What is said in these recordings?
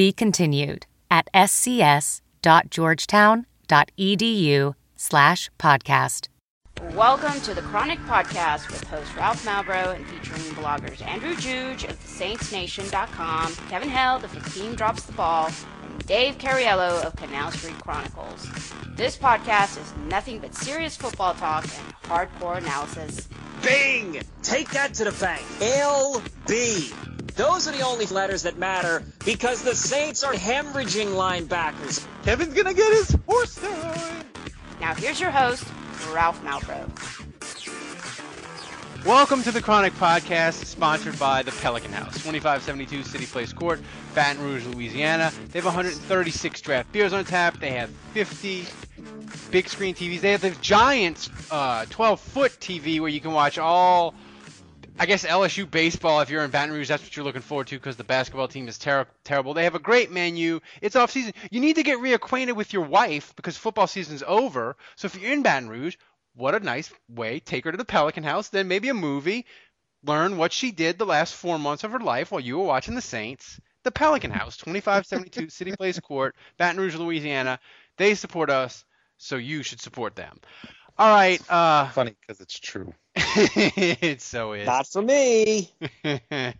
Be continued at scs.georgetown.edu slash podcast. Welcome to the Chronic Podcast with host Ralph Malbrough and featuring bloggers Andrew Juge of SaintsNation.com, Kevin Held of The Team Drops the Ball, Dave Cariello of Canal Street Chronicles. This podcast is nothing but serious football talk and hardcore analysis. Bing! Take that to the bank. LB. Those are the only letters that matter because the Saints are hemorrhaging linebackers. Kevin's gonna get his horse time. Now here's your host, Ralph Malbrough. Welcome to the Chronic Podcast, sponsored by the Pelican House, 2572 City Place Court, Baton Rouge, Louisiana. They have 136 draft beers on tap. They have 50 big screen TVs. They have the giant uh, 12 foot TV where you can watch all, I guess, LSU baseball if you're in Baton Rouge. That's what you're looking forward to because the basketball team is ter- terrible. They have a great menu. It's off season. You need to get reacquainted with your wife because football season's over. So if you're in Baton Rouge, what a nice way. Take her to the Pelican House, then maybe a movie. Learn what she did the last four months of her life while you were watching the Saints. The Pelican House, 2572 City Place Court, Baton Rouge, Louisiana. They support us, so you should support them. All right. Uh, Funny because it's true. it so is. Not for me. All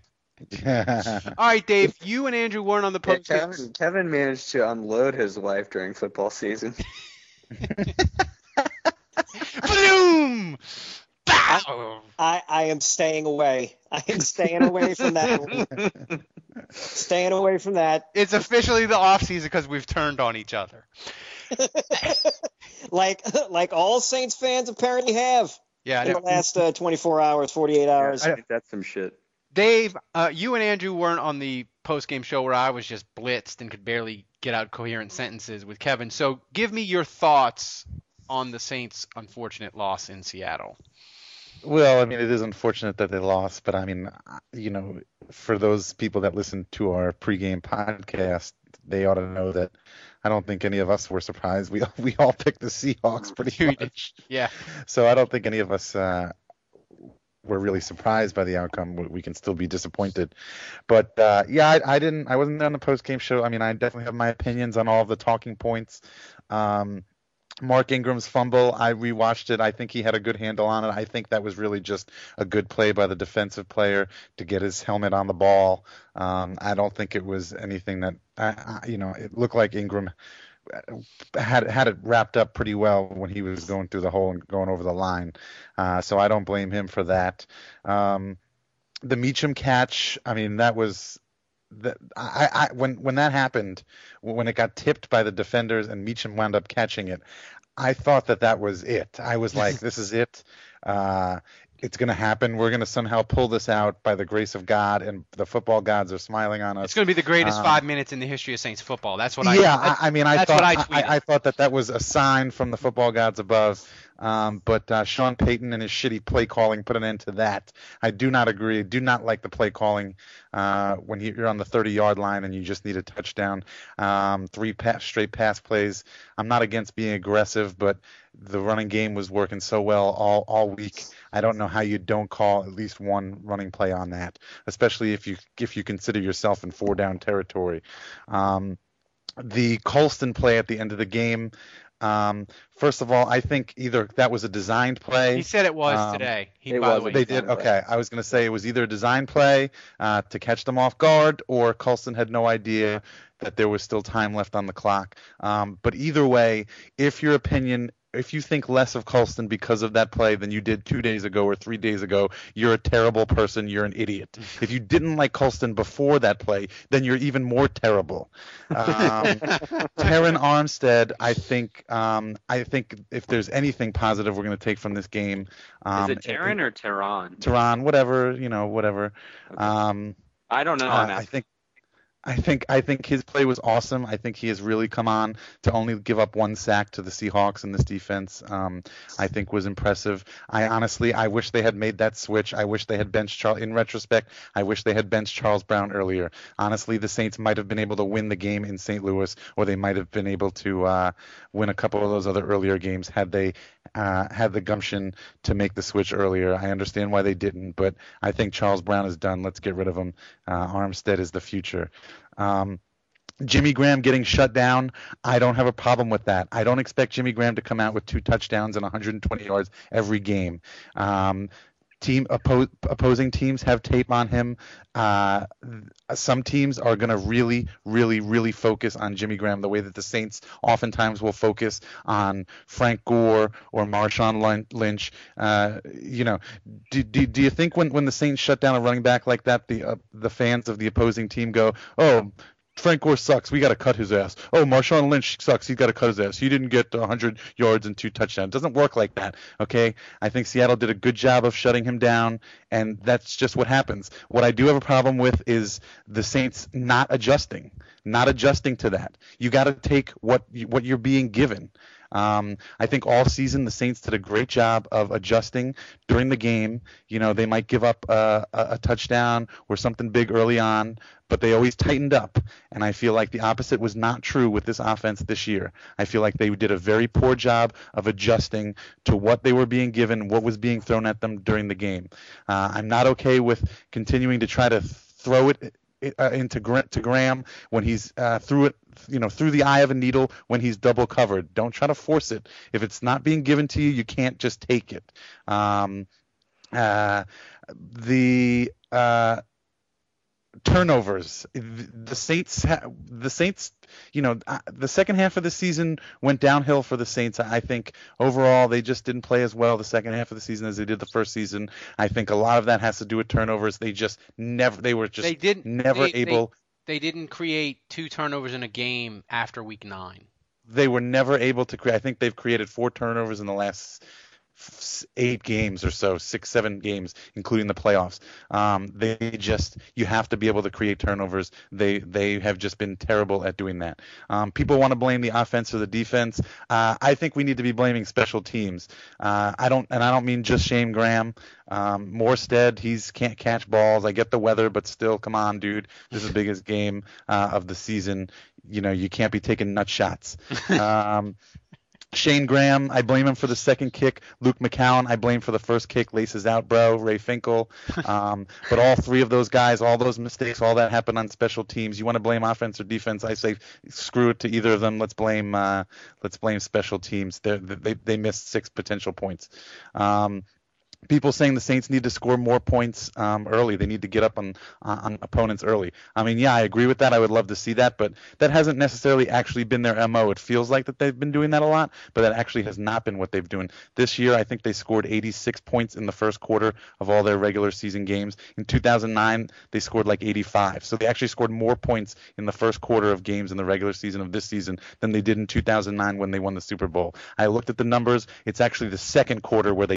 right, Dave. You and Andrew weren't on the Yeah. Kevin, Kevin managed to unload his wife during football season. Bloom. Bow. I, I am staying away. I am staying away from that. staying away from that. It's officially the off season because we've turned on each other. Like like all Saints fans apparently have Yeah, in the last uh, 24 hours, 48 hours. I think that's some shit. Dave, uh, you and Andrew weren't on the post game show where I was just blitzed and could barely get out coherent sentences with Kevin. So give me your thoughts on the Saints' unfortunate loss in Seattle. Well, I mean, it is unfortunate that they lost, but I mean, you know, for those people that listen to our pregame podcast, they ought to know that I don't think any of us were surprised. We we all picked the Seahawks pretty much, Yeah. so I don't think any of us uh, were really surprised by the outcome. We, can still be disappointed, but uh, yeah, I, I didn't. I wasn't there on the postgame show. I mean, I definitely have my opinions on all of the talking points. Um, Mark Ingram's fumble, I rewatched it. I think he had a good handle on it. I think that was really just a good play by the defensive player to get his helmet on the ball. Um, I don't think it was anything that, I, I, you know, it looked like Ingram had had it wrapped up pretty well when he was going through the hole and going over the line. Uh, so I don't blame him for that. Um, the Meachem catch, I mean, that was that I, I when when that happened, when it got tipped by the defenders and Meachem wound up catching it, I thought that that was it. I was like, this is it. Uh, it's going to happen. We're going to somehow pull this out by the grace of God, and the football gods are smiling on us. It's going to be the greatest Um, five minutes in the history of Saints football. That's what I. yeah, I mean, I thought I I. I, thought that that was a sign from the football gods above. Um, but uh, Sean Payton and his shitty play calling put an end to that. I do not agree. Do not like the play calling uh, when you're on the 30 yard line and you just need a touchdown. Um, three pass, straight pass plays. I'm not against being aggressive, but the running game was working so well all all week. I don't know how you don't call at least one running play on that, especially if you if you consider yourself in four down territory. Um, the Colston play at the end of the game. Um, first of all, I think either that was a designed play. he said it was um, today. He, it by the way, They did. Design play. Okay, I was going to say it was either a design play uh, to catch them off guard, or Colston had no idea that there was still time left on the clock. Um, but either way, if your opinion, if you think less of Colston because of that play than you did two days ago or three days ago, you're a terrible person. You're an idiot. If you didn't like Colston before that play, then you're even more terrible. Um, Terran Armstead, I think, um, I think if there's anything positive we're going to take from this game, um, Is it Terran or Tehran? Tehran, whatever, you know, whatever. Okay. Um, I don't know. uh, I'm I asking. think I think I think his play was awesome. I think he has really come on to only give up one sack to the Seahawks in this defense. Um, I think was impressive. I honestly I wish they had made that switch. I wish they had benched Charles. In retrospect, I wish they had benched Charles Brown earlier. Honestly, the Saints might have been able to win the game in St. Louis, or they might have been able to uh, win a couple of those other earlier games had they uh, had the gumption to make the switch earlier. I understand why they didn't, but I think Charles Brown is done. Let's get rid of him. Uh, Armstead is the future. Um, Jimmy Graham getting shut down, I don't have a problem with that. I don't expect Jimmy Graham to come out with two touchdowns and 120 yards every game. Um, team oppo- opposing teams have tape on him. Uh, some teams are going to really, really, really focus on Jimmy Graham the way that the Saints oftentimes will focus on Frank Gore or Marshawn Lynch. Uh, you know, do, do, do you think when, when the Saints shut down a running back like that, the uh, the fans of the opposing team go, oh, Frank Gore sucks. We got to cut his ass. Oh, Marshawn Lynch sucks. He's got to cut his ass. He didn't get 100 yards and two touchdowns. It doesn't work like that. Okay. I think Seattle did a good job of shutting him down, and that's just what happens. What I do have a problem with is the Saints not adjusting, not adjusting to that. You got to take what what you're being given. Um, I think all season the Saints did a great job of adjusting during the game. You know, they might give up a, a, a touchdown or something big early on, but they always tightened up. And I feel like the opposite was not true with this offense this year. I feel like they did a very poor job of adjusting to what they were being given, what was being thrown at them during the game. Uh, I'm not okay with continuing to try to throw it uh, into to Graham when he's uh, through it, you know, through the eye of a needle when he's double covered. Don't try to force it. If it's not being given to you, you can't just take it. Um, uh, the uh, turnovers. The Saints, the Saints, you know, uh, the second half of the season went downhill for the Saints. I think overall they just didn't play as well the second half of the season as they did the first season. I think a lot of that has to do with turnovers. They just never, they were just they didn't never they, able. They, they didn't create two turnovers in a game after week nine. They were never able to create. I think they've created four turnovers in the last eight games or so, six, seven games, including the playoffs. Um, they just you have to be able to create turnovers. They they have just been terrible at doing that. Um, people want to blame the offense or the defense. Uh, I think we need to be blaming special teams. Uh, I don't, and I don't mean just Shane Graham. Um, Morstead, he's can't catch balls. I get the weather, but still, come on, dude. This is the biggest game uh, of the season. You know, you can't be taking nut shots. Um, Shane Graham, I blame him for the second kick. Luke McCown, I blame for the first kick. Laces out, bro. Ray Finkel. Um, but all three of those guys, all those mistakes, all that happened on special teams. You want to blame offense or defense? I say screw it to either of them. Let's blame uh, let's blame special teams. They're, they they missed six potential points. Um, people saying the Saints need to score more points um, early. They need to get up on on opponents early. I mean, yeah, I agree with that. I would love to see that, but that hasn't necessarily actually been their mo. It feels like that they've been doing that a lot, but that actually has not been what they've doing this year. I think they scored 86 points in the first quarter of all their regular season games. In 2009, they scored like 85. So they actually scored more points in the first quarter of games in the regular season of this season than they did in 2009 when they won the Super Bowl. I looked at the numbers. It's actually the second quarter where they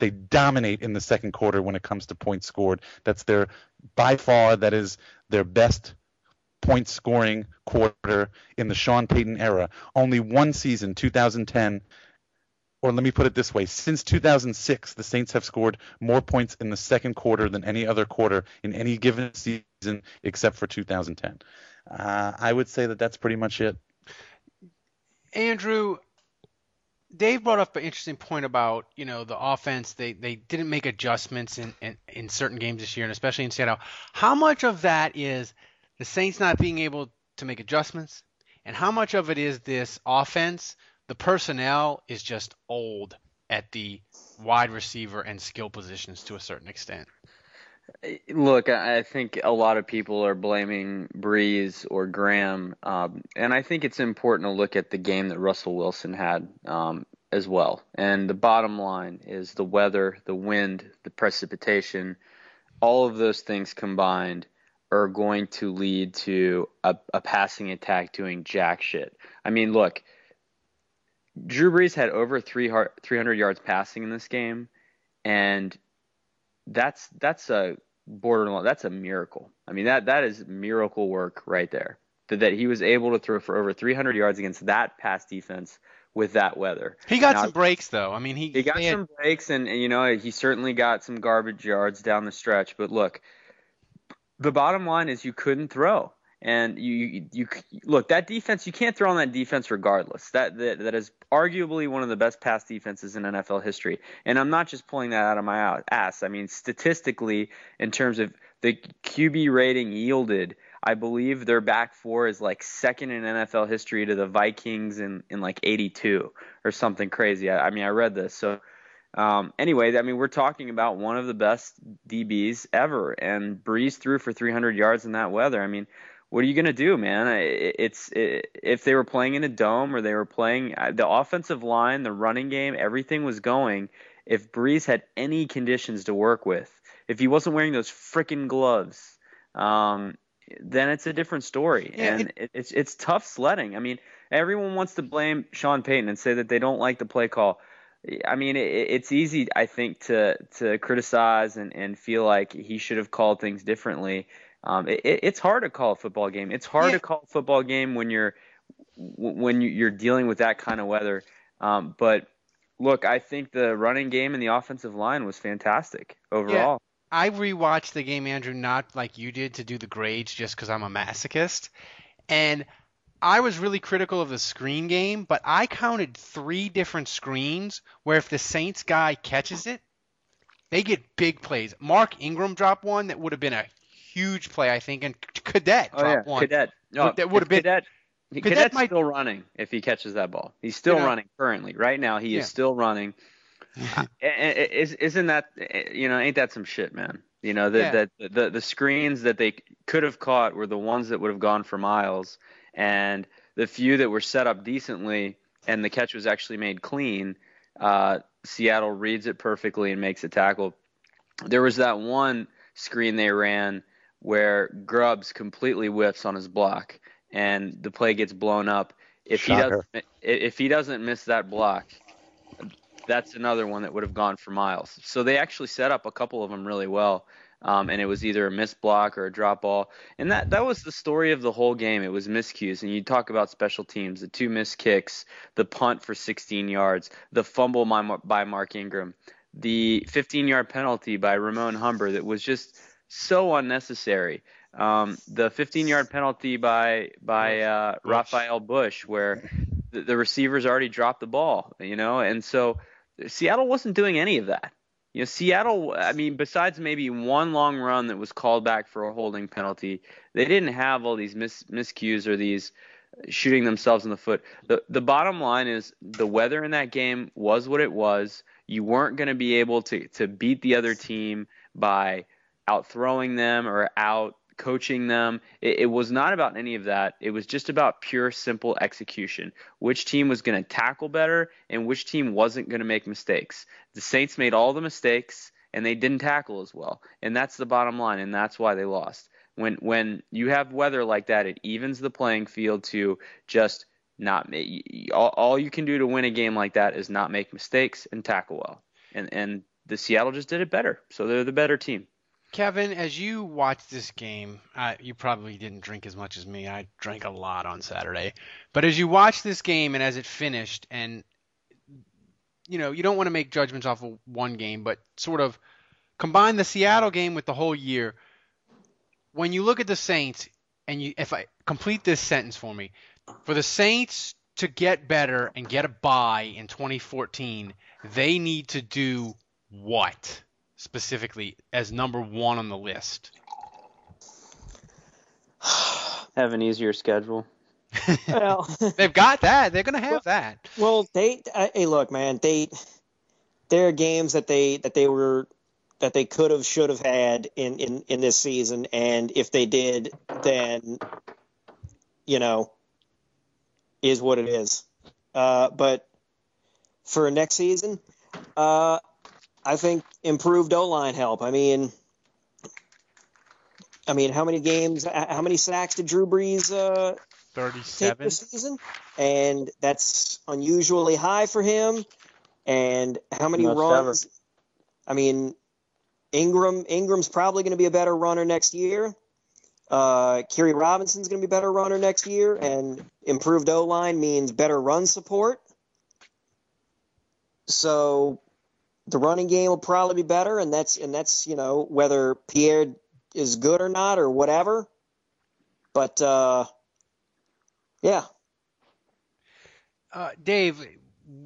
They dominate in the second quarter when it comes to points scored. That's their by far that is their best point scoring quarter in the Sean Payton era. Only one season, 2010, or let me put it this way since 2006 the saints have scored more points in the second quarter than any other quarter in any given season except for 2010 uh, i would say that that's pretty much it andrew Dave brought up an interesting point about you know the offense. They they didn't make adjustments in, in in certain games this year, and especially in Seattle. How much of that is the Saints not being able to make adjustments, and how much of it is this offense? The personnel is just old at the wide receiver and skill positions to a certain extent. Look, I think a lot of people are blaming Brees or Graham, um, and I think it's important to look at the game that Russell Wilson had um, as well. And the bottom line is the weather, the wind, the precipitation, all of those things combined are going to lead to a, a passing attack doing jack shit. I mean, look, Drew Brees had over 300 yards passing in this game, and that's that's a borderline. That's a miracle. I mean that that is miracle work right there. That, that he was able to throw for over 300 yards against that pass defense with that weather. He got now, some breaks though. I mean he he got had... some breaks and, and you know he certainly got some garbage yards down the stretch. But look, the bottom line is you couldn't throw. And you, you, you look that defense. You can't throw on that defense regardless. That, that that is arguably one of the best pass defenses in NFL history. And I'm not just pulling that out of my ass. I mean, statistically, in terms of the QB rating yielded, I believe their back four is like second in NFL history to the Vikings in in like '82 or something crazy. I, I mean, I read this so. Um, anyway, I mean, we're talking about one of the best DBs ever, and Brees threw for 300 yards in that weather. I mean, what are you going to do, man? It's it, if they were playing in a dome or they were playing the offensive line, the running game, everything was going. If Brees had any conditions to work with, if he wasn't wearing those freaking gloves, um, then it's a different story. Yeah, and it, it's it's tough sledding. I mean, everyone wants to blame Sean Payton and say that they don't like the play call. I mean, it, it's easy, I think, to to criticize and, and feel like he should have called things differently. Um, it, it's hard to call a football game. It's hard yeah. to call a football game when you're when you're dealing with that kind of weather. Um, but look, I think the running game and the offensive line was fantastic overall. Yeah. I rewatched the game, Andrew, not like you did to do the grades just because I'm a masochist. And I was really critical of the screen game, but I counted three different screens where if the Saints guy catches it, they get big plays. Mark Ingram dropped one that would have been a huge play, I think, and Cadet oh, yeah. one. Cadet. No, that would have been. Cadet, Cadet Cadet's might... still running if he catches that ball. He's still running currently. Right now, he yeah. is still running. Isn't that you know? Ain't that some shit, man? You know that yeah. the the screens that they could have caught were the ones that would have gone for miles, and the few that were set up decently and the catch was actually made clean. Uh, Seattle reads it perfectly and makes a tackle. There was that one screen they ran where Grubbs completely whiffs on his block and the play gets blown up. If Shocker. he doesn't if he doesn't miss that block, that's another one that would have gone for miles. So they actually set up a couple of them really well. Um, and it was either a missed block or a drop ball. And that that was the story of the whole game. It was miscues. And you talk about special teams, the two missed kicks, the punt for 16 yards, the fumble by, by Mark Ingram, the 15-yard penalty by Ramon Humber that was just so unnecessary. Um, the 15-yard penalty by by uh, Rafael Bush, where the, the receivers already dropped the ball, you know, and so Seattle wasn't doing any of that. You know, Seattle. I mean, besides maybe one long run that was called back for a holding penalty, they didn't have all these mis- miscues or these shooting themselves in the foot. The the bottom line is the weather in that game was what it was. You weren't going to be able to to beat the other team by out throwing them or out coaching them. It, it, was not about any of that. It was just about pure, simple execution. Which team was going to tackle better and which team wasn't going to make mistakes. The Saints made all the mistakes and they didn't tackle as well. And that's the bottom line, and that's why they lost. When when you have weather like that, it evens the playing field to just not all, all you can do to win a game like that is not make mistakes and tackle well. And and the Seattle just did it better. So they're the better team. Kevin, as you watch this game, uh, you probably didn't drink as much as me. I drank a lot on Saturday. But as you watch this game and as it finished, and you know, you don't want to make judgments off of one game, but sort of combine the Seattle game with the whole year. When you look at the Saints, and you, if I complete this sentence for me, for the Saints to get better and get a buy in 2014, they need to do what specifically as number one on the list? Have an easier schedule. well, they've got that. They're going to have well, that. Well, they. Uh, hey, look, man. They. There are games that they that they were that they could have should have had in in in this season, and if they did, then you know, is what it is. Uh, but for next season, uh, I think improved O line help. I mean, I mean, how many games, how many sacks did Drew Brees uh, 37 this season? And that's unusually high for him. And how many Most runs? Ever. I mean, Ingram Ingram's probably going to be a better runner next year. Uh, Khiry Robinson's going to be a better runner next year, and improved O line means better run support. So the running game will probably be better, and that's and that's you know whether Pierre is good or not or whatever. But uh, yeah. Uh, Dave,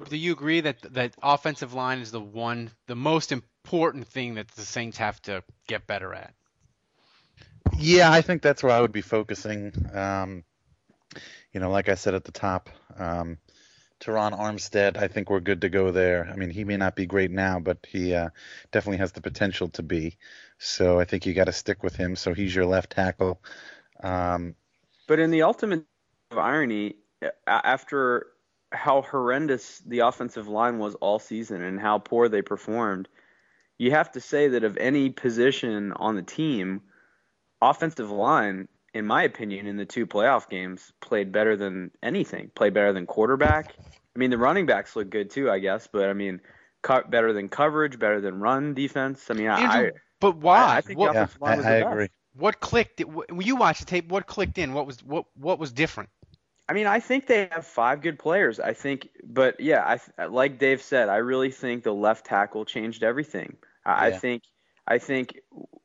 do you agree that that offensive line is the one, the most important thing that the Saints have to get better at? Yeah, I think that's where I would be focusing. Um, you know, like I said at the top, um, Terron Armstead, I think we're good to go there. I mean, he may not be great now, but he uh, definitely has the potential to be. So I think you got to stick with him. So he's your left tackle. Um, but in the ultimate irony, after how horrendous the offensive line was all season and how poor they performed, you have to say that of any position on the team – offensive line, in my opinion, in the two playoff games, played better than anything. Played better than quarterback. I mean, the running backs look good too, I guess, but I mean, cut better than coverage, better than run defense. I mean, Andrew, I. But why? I, I think what, the offensive line yeah, was I, the I agree. What clicked? When you watched the tape, what clicked in? What was what what was different? I mean, I think they have five good players. I think, but yeah, I like Dave said, I really think the left tackle changed everything. I, yeah. I think, I think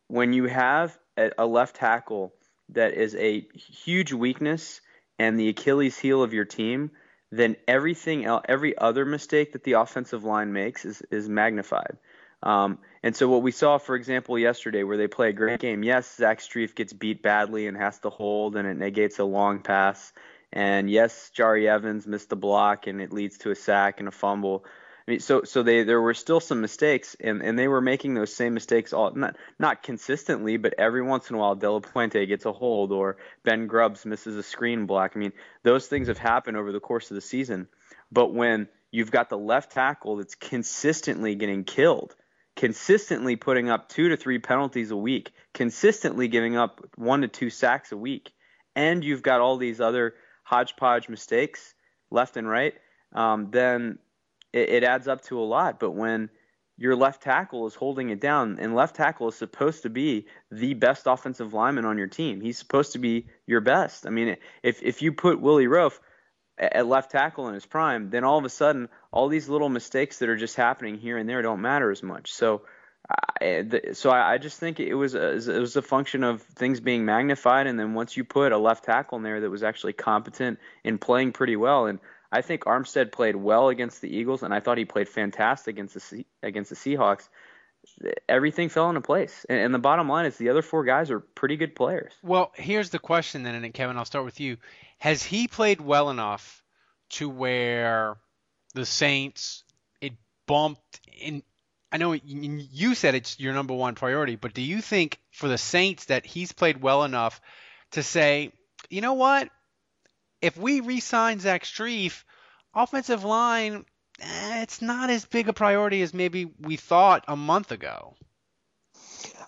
when you have a left tackle that is a huge weakness and the Achilles heel of your team, then everything else, every other mistake that the offensive line makes is is magnified. Um, and so what we saw, for example, yesterday, where they play a great game. Yes, Zach Strief gets beat badly and has to hold, and it negates a long pass. And yes, Jahri Evans missed the block, and it leads to a sack and a fumble. I mean, so so they there were still some mistakes, and, and they were making those same mistakes all not not consistently, but every once in a while, De La Puente gets a hold, or Ben Grubbs misses a screen block. I mean, those things have happened over the course of the season. But when you've got the left tackle that's consistently getting killed, consistently putting up two to three penalties a week, consistently giving up one to two sacks a week, and you've got all these other hodgepodge mistakes left and right, um, then it, it adds up to a lot. But when your left tackle is holding it down, and left tackle is supposed to be the best offensive lineman on your team. He's supposed to be your best. I mean, if if you put Willie Roaf at left tackle in his prime, then all of a sudden all these little mistakes that are just happening here and there don't matter as much. So. I, so I, I just think it was a, it was a function of things being magnified, and then once you put a left tackle in there that was actually competent and playing pretty well, and I think Armstead played well against the Eagles, and I thought he played fantastic against the against the Seahawks. Everything fell into place, and, and the bottom line is the other four guys are pretty good players. Well, here's the question then, and Kevin, I'll start with you. Has he played well enough to where the Saints it bumped in? I know you said it's your number one priority, but do you think for the Saints that he's played well enough to say, you know what, if we re-sign Zach Strief, offensive line, eh, it's not as big a priority as maybe we thought a month ago.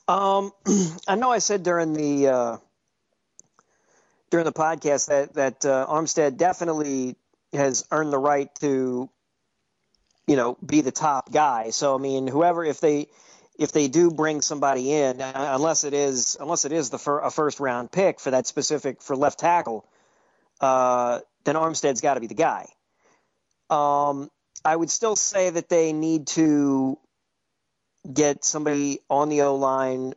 Um, I know I said during the uh, during the podcast that that uh, Armstead definitely has earned the right to, you know, be the top guy. So I mean, whoever if they if they do bring somebody in, unless it is unless it is the fir- a first round pick for that specific for left tackle, uh, then Armstead's got to be the guy. Um, I would still say that they need to get somebody on the O line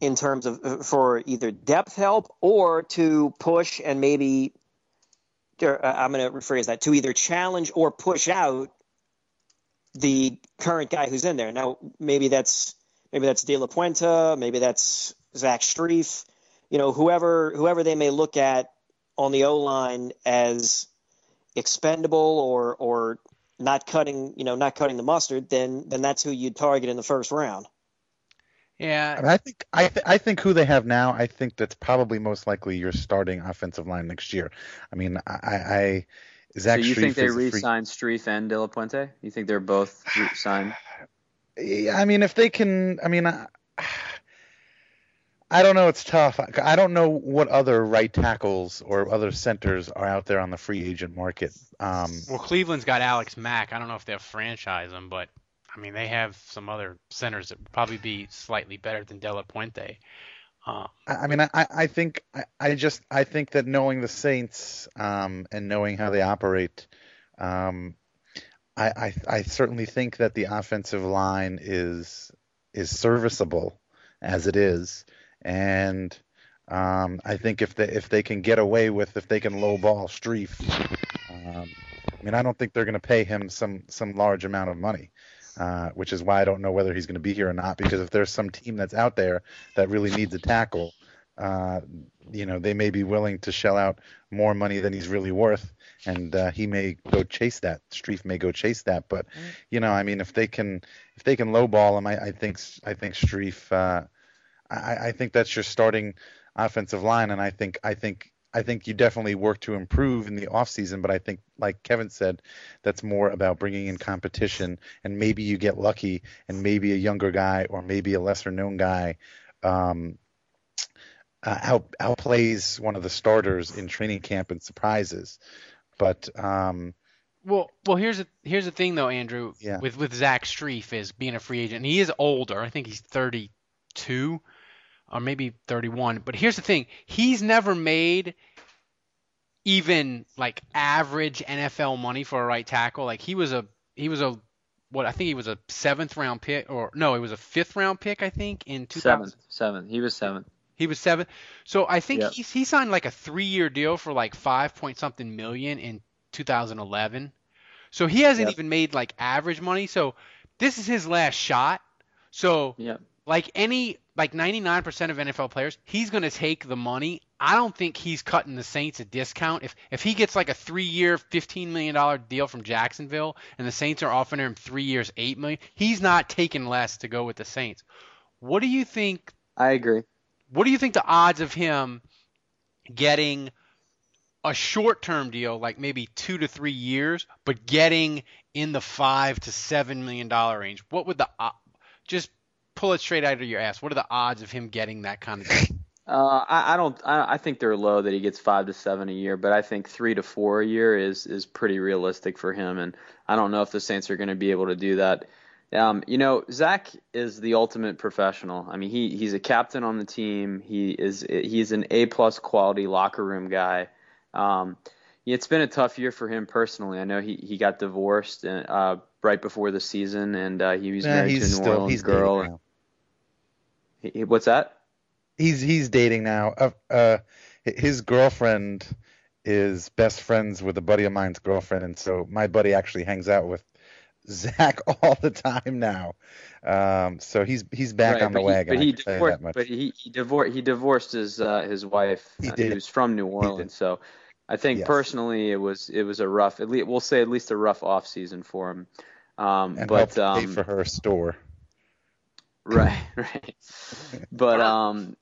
in terms of for either depth help or to push and maybe uh, I'm going to rephrase that to either challenge or push out the current guy who's in there. Now, maybe that's maybe that's De La Puente, maybe that's Zach Strief, you know, whoever whoever they may look at on the O line as expendable or or not cutting, you know, not cutting the mustard, then then that's who you'd target in the first round. Yeah, I, mean, I think I, th- I think who they have now. I think that's probably most likely your starting offensive line next year. I mean, I, I Zach. So you Strief think they is a free- re-signed Strief and De La Puente? You think they're both signed? Yeah, I mean, if they can, I mean, I, I don't know. It's tough. I- don't know what other right tackles or other centers are out there on the free agent market. Um, Well, Cleveland's got Alex Mack. I don't know if they'll franchise him, but I mean they have some other centers that would probably be slightly better than De La Puente. Um, I I mean, I, I think I, I just I think that knowing the Saints um, and knowing how they operate, um, I, I I certainly think that the offensive line is is serviceable as it is, and um, I think if they if they can get away with if they can lowball Strief, um, I mean I don't think they're going to pay him some some large amount of money. Uh, which is why I don't know whether he's going to be here or not. Because if there's some team that's out there that really needs a tackle, uh, you know, they may be willing to shell out more money than he's really worth, and uh, he may go chase that. Strief may go chase that, but you know, I mean, if they can, if they can lowball him, I, I think, I think Strief, uh, I, I think that's your starting offensive line, and I think, I think. I think you definitely work to improve in the offseason, but I think, like Kevin said, that's more about bringing in competition, and maybe you get lucky, and maybe a younger guy or maybe a lesser known guy um, uh, out outplays one of the starters in training camp and surprises. But um, well, well, here's the here's the thing though, Andrew. Yeah. With with Zach Strief is being a free agent. And he is older. I think he's 32 or maybe 31. But here's the thing: he's never made even like average NFL money for a right tackle. Like he was a he was a what I think he was a seventh round pick or no, it was a fifth round pick I think in 2000. Seventh, seventh. He was seventh. He was seven. So I think Yep. he he signed like a three year deal for like five point something million in 2011. So he hasn't Yep. even made like average money. So this is his last shot. So Yep. Like any like 99% of NFL players, he's going to take the money. I don't think he's cutting the Saints a discount. If if he gets like a 3-year, 15 million dollar deal from Jacksonville and the Saints are offering him 3 years, 8 million, he's not taking less to go with the Saints. What do you think I agree. what do you think the odds of him getting a short-term deal, like maybe two to three years, but getting in the five to seven million dollar range? What would the uh, just pull it straight out of your ass? What are the odds of him getting that kind of deal? Uh, I, I don't. I, I think they're low that he gets five to seven a year, but I think three to four a year is is pretty realistic for him, and I don't know if the Saints are going to be able to do that. Um, you know, Zach is the ultimate professional. I mean, he he's a captain on the team. He is he's an A plus quality locker room guy. Um, it's been a tough year for him personally. I know he he got divorced uh, right before the season, and uh, he was Yeah, married he's to a New still- Orleans he's dating girl. He- what's that? he's he's dating now. Uh, uh, his girlfriend is best friends with a buddy of mine's girlfriend, and so my buddy actually hangs out with Zach all the time now. Um, so he's he's back Right, on the he- wagon. But he, can tell you divorced, that much. but he he divorced he divorced his uh, his wife, He uh, who's from New Orleans. So I think Yes. personally it was it was a rough, at least we'll say at least a rough off season for him. Um, and but helped pay um, for her store. Right, right. But um,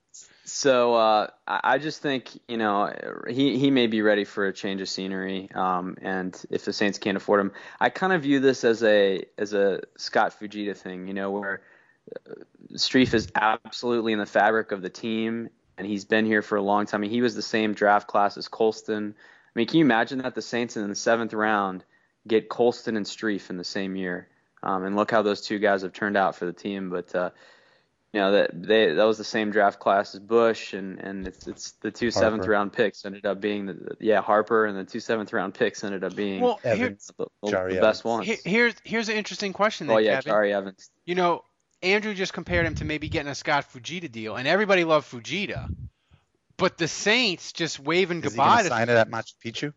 so uh, I just think you know he he may be ready for a change of scenery. Um, and if the Saints can't afford him, I kind of view this as a as a Scott Fujita thing. You know, where uh, Strief is absolutely in the fabric of the team, and he's been here for a long time. I mean, he was the same draft class as Colston. I mean, can you imagine that the Saints in the seventh round get Colston and Strief in the same year? Um, and look how those two guys have turned out for the team. But uh, you know that they that was the same draft class as Bush, and and it's it's the two Harper. seventh round picks ended up being the yeah Harper, and the two seventh round picks ended up being Well, here, Evans, the, the best ones. he- here's here's an interesting question then, oh yeah, Kevin. Jahri Evans. You know, Andrew just compared him to maybe getting a Scott Fujita deal, and everybody loved Fujita. But the Saints just waving Is he goodbye going to to sign it at Machu Picchu?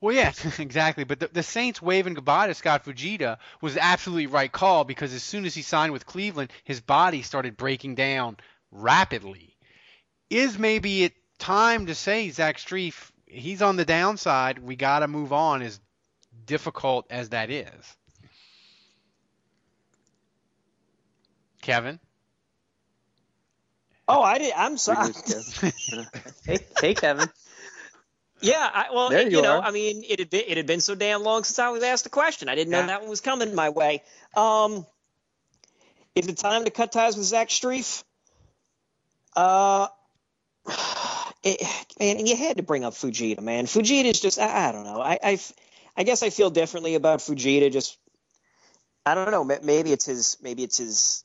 Well, yeah, exactly. But the, the Saints waving goodbye to Scott Fujita was absolutely right call because as soon as he signed with Cleveland, his body started breaking down rapidly. Is maybe it time to say Zach Strief, he's on the downside. We got to move on, as difficult as that is. Kevin. Oh, I did. I'm sorry. hey, hey, Kevin. Yeah, I, well, There you, you know, are. I mean, it had been it had been so damn long since I was asked the question. I didn't know Yeah. that one was coming my way. Um, is it time to cut ties with Zach Strief? Uh, it, man, and you had to bring up Fujita, man. Fujita is just I, I don't know. I, I guess I feel differently about Fujita. Just I don't know. Maybe it's his maybe it's his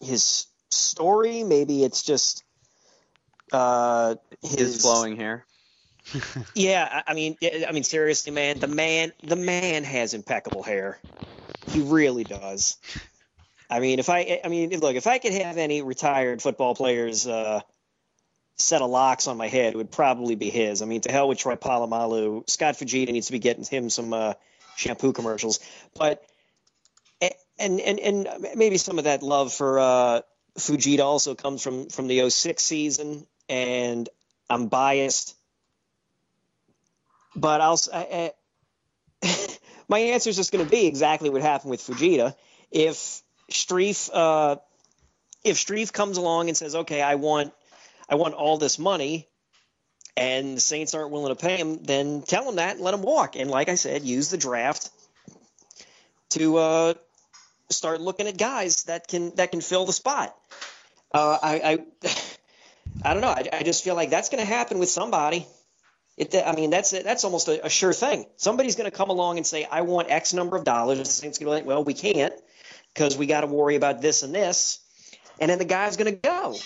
his story. Maybe it's just uh His flowing hair. yeah, I- mean, I mean, seriously, man, the man, the man has impeccable hair. He really does. I mean, if I, I mean, look, if I could have any retired football players uh, set of locks on my head, it would probably be his. I mean, to hell with Troy Polamalu. Scott Fujita needs to be getting him some uh, shampoo commercials, but and and and maybe some of that love for uh, Fujita also comes from from the 06 season, and I'm biased but I'll I, I, my answer is just going to be exactly what happened with Fujita. If Strief uh, if Strief comes along and says, "Okay, I want I want all this money," and the Saints aren't willing to pay him, then tell him that and let him walk. And like I said, use the draft to uh, start looking at guys that can that can fill the spot. Uh, I, I I don't know. I, I just feel like that's going to happen with somebody. It, I mean, that's that's almost a, a sure thing. Somebody's going to come along and say, "I want X number of dollars." And the Saints going to be like, "Well, we can't because we got to worry about this and this," and then the guy's going to go.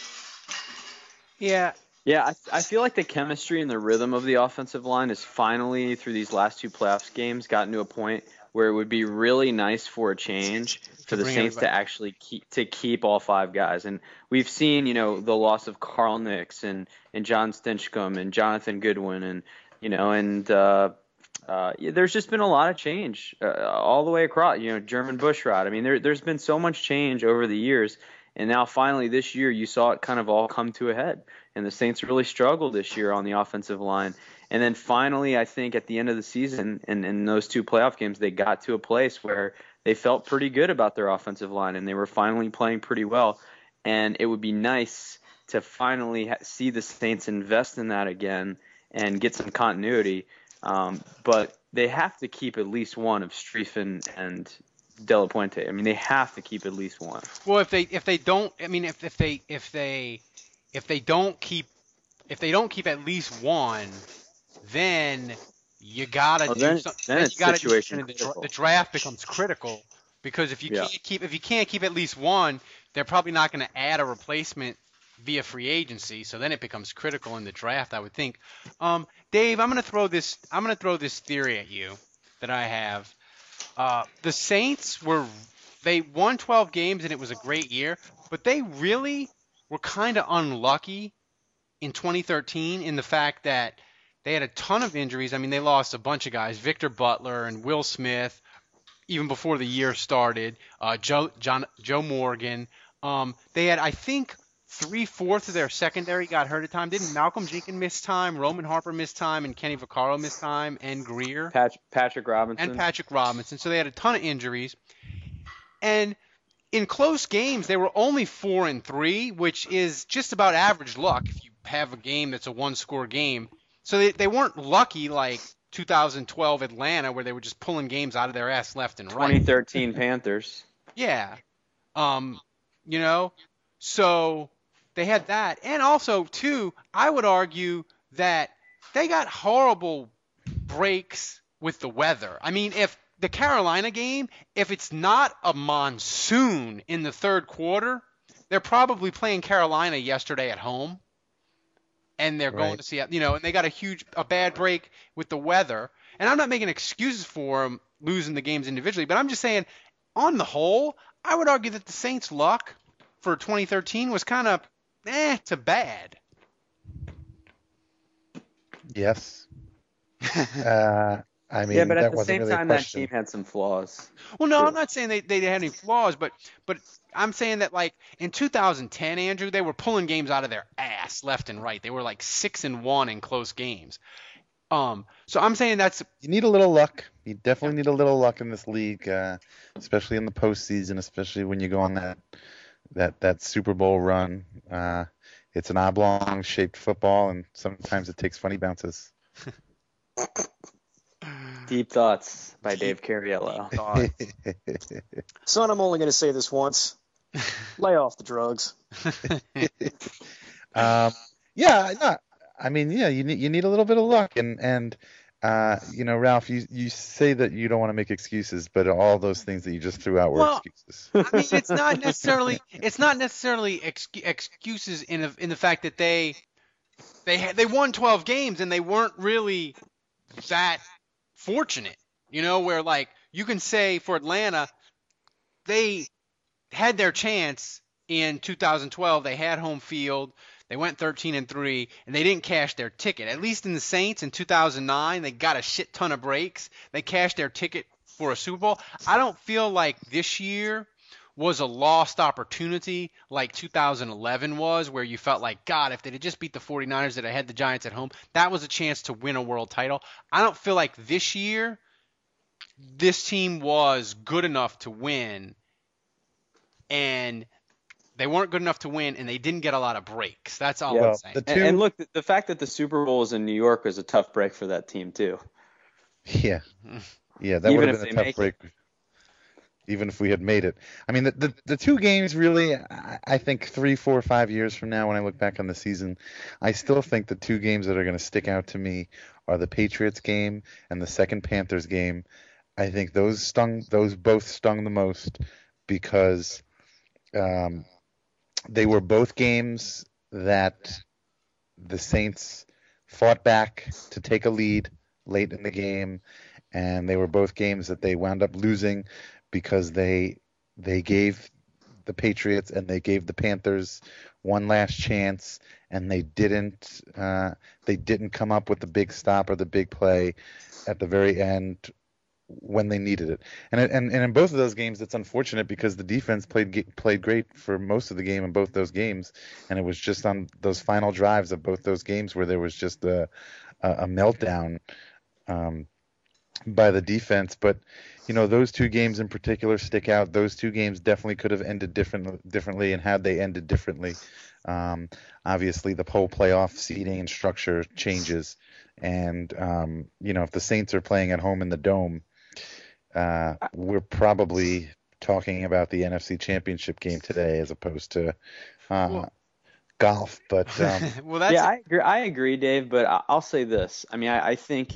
Yeah. Yeah, I, I feel like the chemistry and the rhythm of the offensive line is finally through these last two playoffs games gotten to a point where it would be really nice for a change for the Saints to actually keep to keep all five guys. And we've seen, you know, the loss of Carl Nicks and and John Stinchcomb and Jonathan Goodwin and you know and uh, uh, yeah, there's just been a lot of change uh, all the way across. You know, Jermon Bushrod. I mean, there there's been so much change over the years. And now finally this year you saw it kind of all come to a head. And the Saints really struggled this year on the offensive line. And then finally I think at the end of the season and in those two playoff games they got to a place where they felt pretty good about their offensive line and they were finally playing pretty well. And it would be nice to finally see the Saints invest in that again and get some continuity. Um, but they have to keep at least one of Streefen and De La Puente. I mean, they have to keep at least one. Well, if they if they don't, I mean, if if they if they if they don't keep if they don't keep at least one, then you gotta Oh, do then- something. then it's you gotta situation do, the draft becomes critical because if you Yeah. can't keep if you can't keep at least one, they're probably not going to add a replacement via free agency. So then it becomes critical in the draft, I would think. Um, Dave, I'm going to throw this I'm going to throw this theory at you that I have. Uh, the Saints were they won 12 games and it was a great year, but they really were kind of unlucky in 2013 in the fact that they had a ton of injuries. I mean, they lost a bunch of guys, Victor Butler and Will Smith, even before the year started. Uh, Joe John, Joe Morgan. Um, they had, I think, three fourths of their secondary got hurt at time. Didn't Malcolm Jenkins miss time? Roman Harper miss time, and Kenny Vaccaro miss time, and Greer Pat- Patrick Robinson. and Patrick Robinson. So they had a ton of injuries. And in close games, they were only four and three, which is just about average luck if you have a game that's a one-score game. So they, they weren't lucky like 2012 Atlanta, where they were just pulling games out of their ass left and right. 2013 Panthers. Yeah. Um, you know, so they had that. And also, too, I would argue that they got horrible breaks with the weather. I mean, if the Carolina game, if it's not a monsoon in the third quarter, they're probably playing Carolina yesterday at home. And they're going to see, you know, and they got a huge, a bad break with the weather. And I'm not making excuses for them losing the games individually, but I'm just saying, on the whole, I would argue that the Saints' luck for 2013 was kind of eh to bad. Yes. Uh, I mean, yeah, but that at the same really time, that question. team had some flaws. Well, no, True. I'm not saying they, they had any flaws, but but I'm saying that like in 2010, Andrew, they were pulling games out of their ass left and right. They were like six and one in close games. Um, so I'm saying that's You need a little luck. You definitely need a little luck in this league, uh, especially in the postseason, especially when you go on that that that Super Bowl run. Uh, it's an oblong-shaped football, and sometimes it takes funny bounces. Deep thoughts by Dave Cariello. Son, I'm only going to say this once. Lay off the drugs. um, yeah, no, I mean, yeah, you need you need a little bit of luck, and and uh, you know, Ralph, you you say that you don't want to make excuses, but all those things that you just threw out were Well, excuses. I mean, it's not necessarily it's not necessarily ex- excuses in a, in the fact that they they had, they won 12 games and they weren't really that fortunate. You know, where like you can say for Atlanta, they had their chance in 2012. They had home field. They went 13 and 3 and they didn't cash their ticket. At least in the Saints in 2009, they got a shit ton of breaks. They cashed their ticket for a Super Bowl. I don't feel like this year was a lost opportunity like 2011 was where you felt like god if they had just beat the 49ers that had the Giants at home, that was a chance to win a world title. I don't feel like this year this team was good enough to win and they weren't good enough to win, and they didn't get a lot of breaks. That's all Yeah. I'm saying. And, and look, the, the fact that the Super Bowl was in New York was a tough break for that team too. Yeah, yeah, that Even would have been a tough make break. Even if we had made it, I mean, the the, the two games really, I, think three, four, five years from now, when I look back on the season, I still think the two games that are going to stick out to me are the Patriots game and the second Panthers game. I think those stung, those both stung the most because um, they were both games that the Saints fought back to take a lead late in the game, and they were both games that they wound up losing because they they gave the Patriots and they gave the Panthers one last chance, and they didn't uh, they didn't come up with the big stop or the big play at the very end when they needed it. And and and in both of those games, it's unfortunate because the defense played played great for most of the game in both those games, and it was just on those final drives of both those games where there was just a a, meltdown um, by the defense. But you know, those two games in particular stick out. Those two games definitely could have ended different differently, and had they ended differently. Um, obviously, the whole playoff seeding and structure changes, and um, you know if the Saints are playing at home in the dome, uh, we're probably talking about the NFC Championship game today as opposed to uh, golf. But um, well, that's yeah, I agree. I agree, Dave. But I- I'll say this. I mean, I, I think.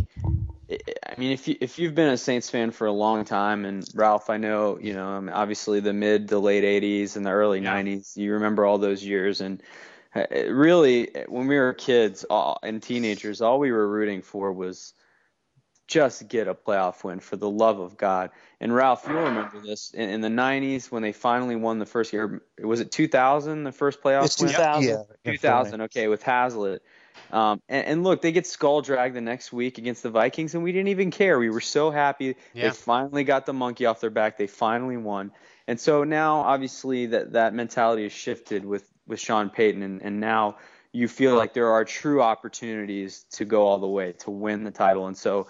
I mean, if you if you've been a Saints fan for a long time, and Ralph, I know you know, I mean, obviously the mid to late '80s and the early '90s, you remember all those years, and uh, really, when we were kids all, and teenagers, all we were rooting for was just get a playoff win for the love of God. And Ralph, you'll remember this in, in the '90s when they finally won the first year. Was it 2000 the first playoff It's win? 2000. yeah, 2000. Okay, with Haslett. Um, and, and look, they get skull dragged the next week against the Vikings, and we didn't even care. We were so happy Yeah. they finally got the monkey off their back. They finally won, and so now obviously that that mentality has shifted with with Sean Payton, and, and now you feel like there are true opportunities to go all the way to win the title, and so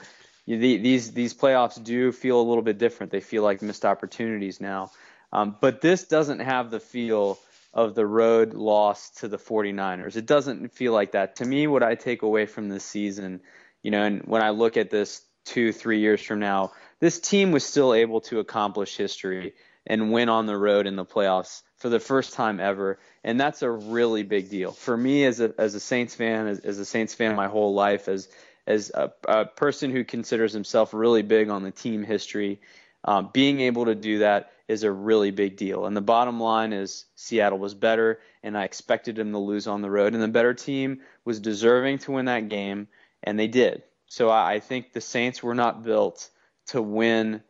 you, the, these these playoffs do feel a little bit different. They feel like missed opportunities now, um, but this doesn't have the feel of the road loss to the 49ers. It doesn't feel like that. To me, what I take away from this season, you know, and when I look at this two, three years from now, this team was still able to accomplish history and win on the road in the playoffs for the first time ever. And that's a really big deal for me as a as a Saints fan, as, as a Saints fan my whole life, as as a, a person who considers himself really big on the team history. Um, being able to do that is a really big deal. And the bottom line is Seattle was better, and I expected them to lose on the road. And the better team was deserving to win that game, and they did. So I, I think the Saints were not built to win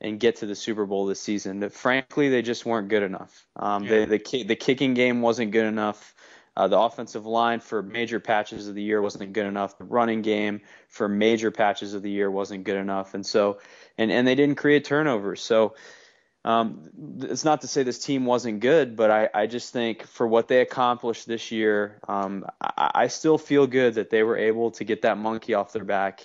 and get to the Super Bowl this season. That frankly, they just weren't good enough. Um, Yeah. they, the the kicking game wasn't good enough. Uh, the offensive line for major patches of the year wasn't good enough. The running game for major patches of the year wasn't good enough, and so and and they didn't create turnovers. So um, it's not to say this team wasn't good, but I, I just think for what they accomplished this year, um, I, I still feel good that they were able to get that monkey off their back,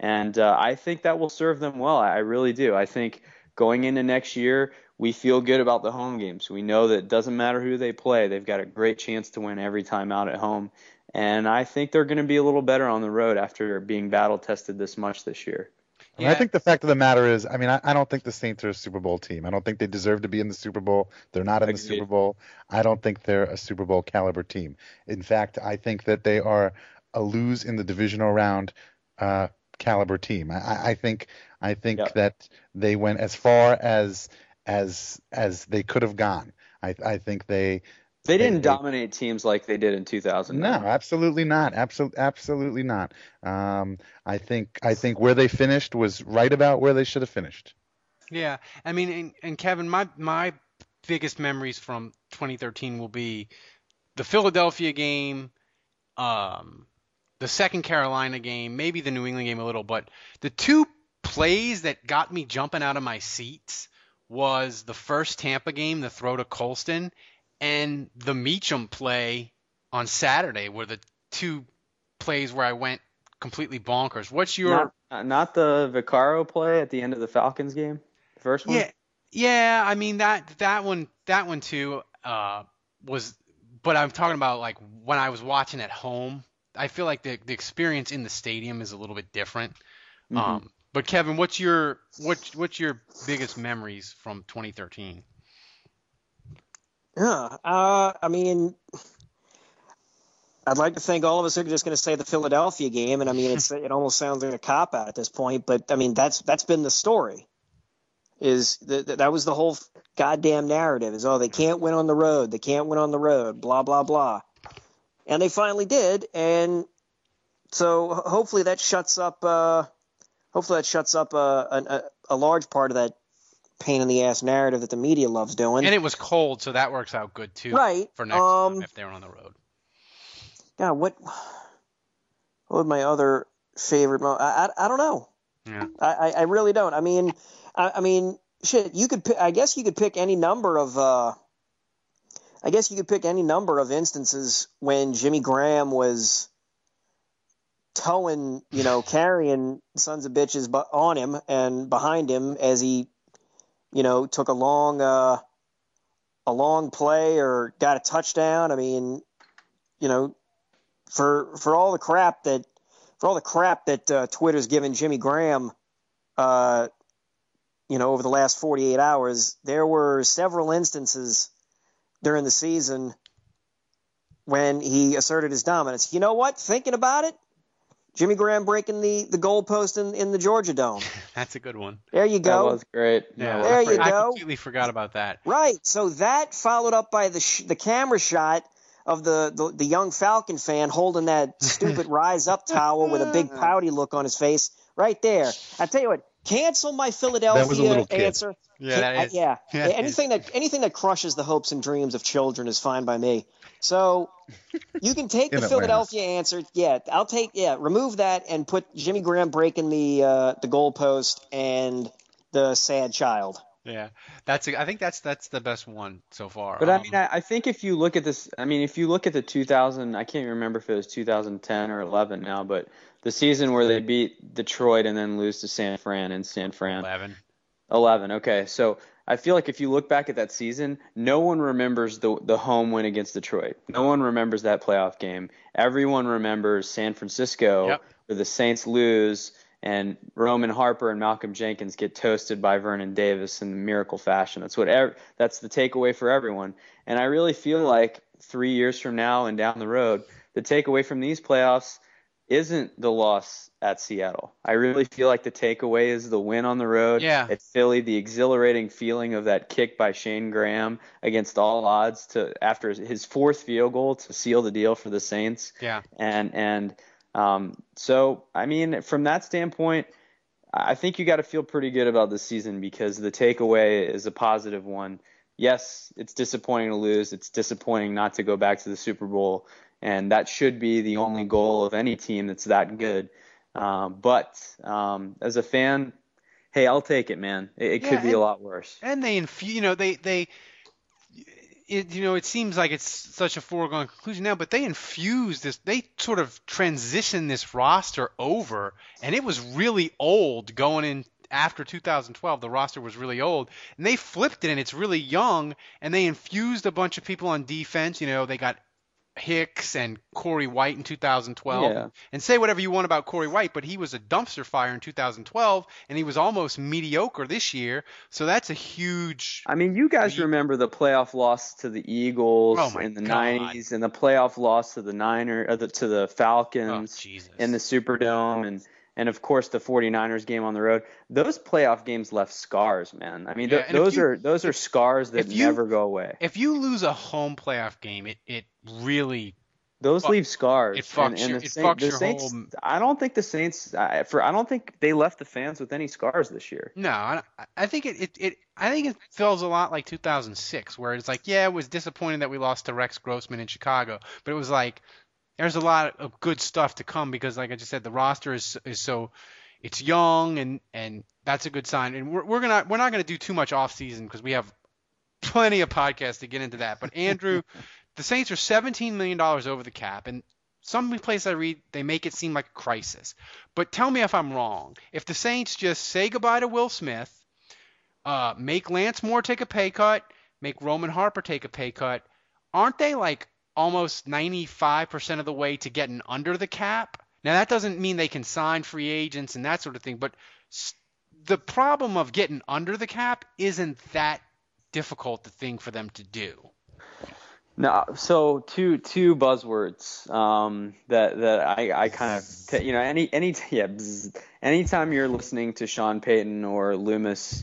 and uh, I think that will serve them well. I really do. I think going into next year, we feel good about the home games. We know that it doesn't matter who they play, they've got a great chance to win every time out at home. And I think they're going to be a little better on the road after being battle tested this much this year. Yeah. I think the fact of the matter is, I mean, I, I, don't think the Saints are a Super Bowl team. I don't think they deserve to be in the Super Bowl. They're not in Agreed. the Super Bowl. I don't think they're a Super Bowl caliber team. In fact, I think that they are a lose in the divisional round uh, caliber team. I, I think I think yep. that they went as far as as as they could have gone. I, I think they they didn't they, dominate teams like they did in 2000. No, absolutely not. Absolutely, absolutely not. Um, I think I think where they finished was right about where they should have finished. Yeah, I mean, and, and Kevin, my my biggest memories from 2013 will be the Philadelphia game, um, the second Carolina game, maybe the New England game a little, but the two plays that got me jumping out of my seats was the first Tampa game, the throw to Colston, and the Meachem play on Saturday were the two plays where I went completely bonkers. What's your not, not the Vaccaro play at the end of the Falcons game? The First one? Yeah. Yeah, I mean that that one that one too uh, was but I'm talking about like when I was watching at home. I feel like the the experience in the stadium is a little bit different. Mm-hmm. Um, but Kevin, what's your what's what's your biggest memories from 2013? Yeah, uh, I mean, I'd like to think all of us are just going to say the Philadelphia game, and I mean, it's it almost sounds like a cop out at this point, but I mean, that's that's been the story. Is that that was the whole goddamn narrative? Is oh they can't win on the road, they can't win on the road, blah blah blah, and they finally did, and so hopefully that shuts up. Uh, hopefully that shuts up a, a, a large part of that pain in the ass narrative that the media loves doing. And it was cold, so that works out good too. Right. For next um, time if they're on the road. Yeah. What? What would my other favorite? Mo- I, I I don't know. Yeah. I I really don't. I mean, I, I mean, shit. You could. I guess you could pick any number of. uh I guess you could pick any number of instances when Jimmy Graham was towing, you know, carrying sons of bitches on him and behind him as he, you know, took a long, uh, a long play or got a touchdown. I mean, you know, for for all the crap that for all the crap that uh, Twitter's given Jimmy Graham, uh, you know, over the last 48 hours, there were several instances during the season when he asserted his dominance. You know what? Thinking about it, Jimmy Graham breaking the the goalpost in, in the Georgia Dome. That's a good one. There you go. That was great. Yeah, there you I go. I completely forgot about that. Right. So that followed up by the sh- the camera shot of the, the, the young Falcon fan holding that stupid rise up towel with a big pouty look on his face. Right there. I tell you what, cancel my Philadelphia answer. Yeah, that is. yeah. yeah anything that anything that crushes the hopes and dreams of children is fine by me. So you can take the Philadelphia answer. Yeah, I'll take. Yeah, remove that and put Jimmy Graham breaking the uh, the goalpost and the sad child. Yeah, that's. A, I think that's that's the best one so far. But um, I mean, I, I, think if you look at this, I mean, if you look at the 2000, I can't remember if it was 2010 or 11 now, but the season where they beat Detroit and then lose to San Fran in San Fran. 11. 11. Okay, so I feel like if you look back at that season, no one remembers the the home win against Detroit. No one remembers that playoff game. Everyone remembers San Francisco, yep. where the Saints lose and Roman Harper and Malcolm Jenkins get toasted by Vernon Davis in miracle fashion. That's what ev- that's the takeaway for everyone. And I really feel like three years from now and down the road, the takeaway from these playoffs isn't the loss at Seattle. I really feel like the takeaway is the win on the road yeah. at Philly, the exhilarating feeling of that kick by Shayne Graham against all odds to after his fourth field goal to seal the deal for the Saints. Yeah. And and um, so I mean from that standpoint, I think you got to feel pretty good about the season because the takeaway is a positive one. yes, it's disappointing to lose. It's disappointing not to go back to the Super Bowl, and that should be the only goal of any team that's that good. Uh, but um, as a fan, hey, I'll take it, man. It, it yeah, could be and, a lot worse. And they, inf- you know, they they. It, you know, it seems like it's such a foregone conclusion now, but they infused this. They sort of transitioned this roster over, and it was really old going in after 2012, the roster was really old, and they flipped it and it's really young, and they infused a bunch of people on defense. You know, they got Hicks and Corey White in 2012. Yeah. And say whatever you want about Corey White, but he was a dumpster fire in 2012, and he was almost mediocre this year. So that's a huge. I mean, you guys remember the playoff loss to the Eagles oh in the God. 90s, and the playoff loss to the Niners, uh, the, to the Falcons oh, in the Superdome, and and of course the 49ers game on the road. Those playoff games left scars, man. I mean, th- yeah, those you, are those are scars that you, never go away. If you lose a home playoff game, it it really those fuck, leave scars. It fucks and, and your, the fucks the your Saints, whole. I don't think the Saints I, for I don't think they left the fans with any scars this year. No, I, I think it, it it I think it feels a lot like 2006, where it's like, yeah, it was disappointing that we lost to Rex Grossman in Chicago, but it was like there's a lot of good stuff to come because, like I just said, the roster is is so it's young and and that's a good sign. And we're, we're gonna we're not gonna do too much off season because we have plenty of podcasts to get into that. But Andrew, the Saints are 17 million dollars over the cap, and some place I read they make it seem like a crisis. But tell me if I'm wrong. If the Saints just say goodbye to Will Smith, uh, make Lance Moore take a pay cut, make Roman Harper take a pay cut, aren't they like almost 95% of the way to getting under the cap? Now that doesn't mean they can sign free agents and that sort of thing, but the problem of getting under the cap isn't that difficult a thing for them to do. No, so two two buzzwords um, that that I, I kind of you know any any yeah bzz, anytime you're listening to Sean Payton or Loomis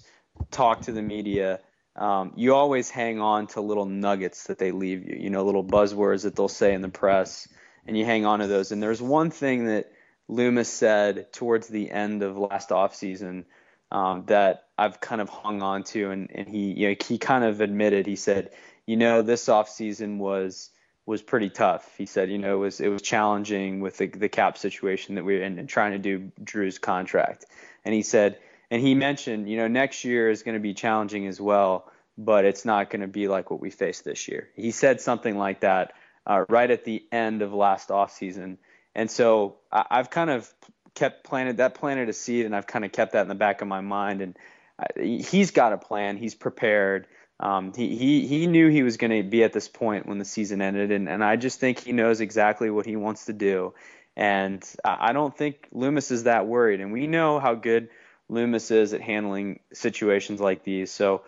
talk to the media, um, you always hang on to little nuggets that they leave you. You know, little buzzwords that they'll say in the press, and you hang on to those. And there's one thing that Loomis said towards the end of last offseason um, that I've kind of hung on to, and, and he you know he kind of admitted he said, you know, this offseason was was pretty tough. He said, you know, it was it was challenging with the, the cap situation that we are in and trying to do Drew's contract. And he said, and he mentioned, you know, next year is going to be challenging as well, but it's not going to be like what we faced this year. He said something like that uh, right at the end of last offseason. And so I, I've kind of kept planted that planted a seed, and I've kind of kept that in the back of my mind. And uh, he's got a plan. He's prepared. Um, he, he he knew he was going to be at this point when the season ended, and, and I just think he knows exactly what he wants to do. And I don't think Loomis is that worried. And we know how good Loomis is at handling situations like these. So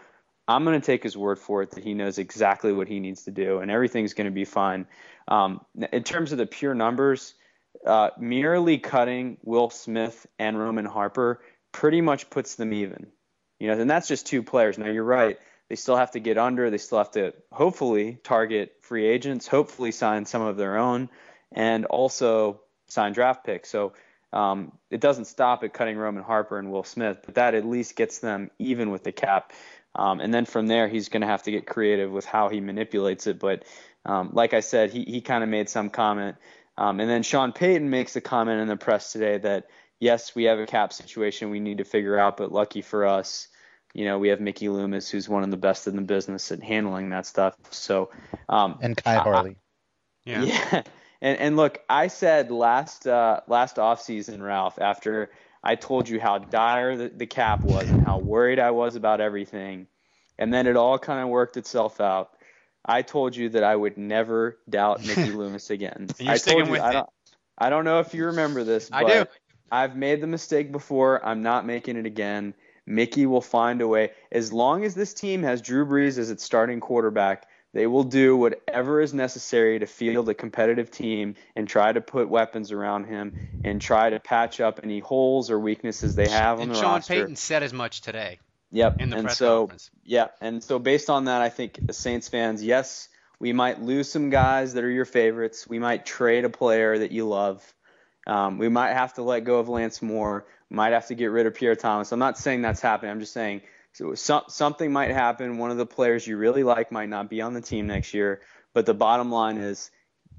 I'm going to take his word for it that he knows exactly what he needs to do, and everything's going to be fine. Um, in terms of the pure numbers, uh, merely cutting Will Smith and Roman Harper pretty much puts them even. You know, and that's just two players. Now you're right; they still have to get under. They still have to hopefully target free agents, hopefully sign some of their own, and also sign draft picks. So um, it doesn't stop at cutting Roman Harper and Will Smith, but that at least gets them even with the cap. Um, and then from there, he's going to have to get creative with how he manipulates it. But um, like I said, he, he kind of made some comment. Um, and then Sean Payton makes a comment in the press today that, yes, we have a cap situation we need to figure out, but lucky for us, you know, we have Mickey Loomis, who's one of the best in the business at handling that stuff. So, um, and Khai Harley. I, yeah. yeah. And, and look, I said last uh, last offseason, Ralph, after I told you how dire the, the cap was and how worried I was about everything, and then it all kind of worked itself out. I told you that I would never doubt Mickey Loomis again. you're I sticking told you, with I don't, I don't know if you remember this, I do. I've made the mistake before. I'm not making it again. Mickey will find a way. As long as this team has Drew Brees as its starting quarterback, they will do whatever is necessary to field a competitive team and try to put weapons around him and try to patch up any holes or weaknesses they have on and the Sean roster. Sean Payton said as much today. Yep. in the and press so, conference. yeah, and so based on that, I think the Saints fans, yes, we might lose some guys that are your favorites. We might trade a player that you love. Um, we might have to let go of Lance Moore. Might have to get rid of Pierre Thomas. I'm not saying that's happening. I'm just saying So, so something might happen. One of the players you really like might not be on the team next year. But the bottom line is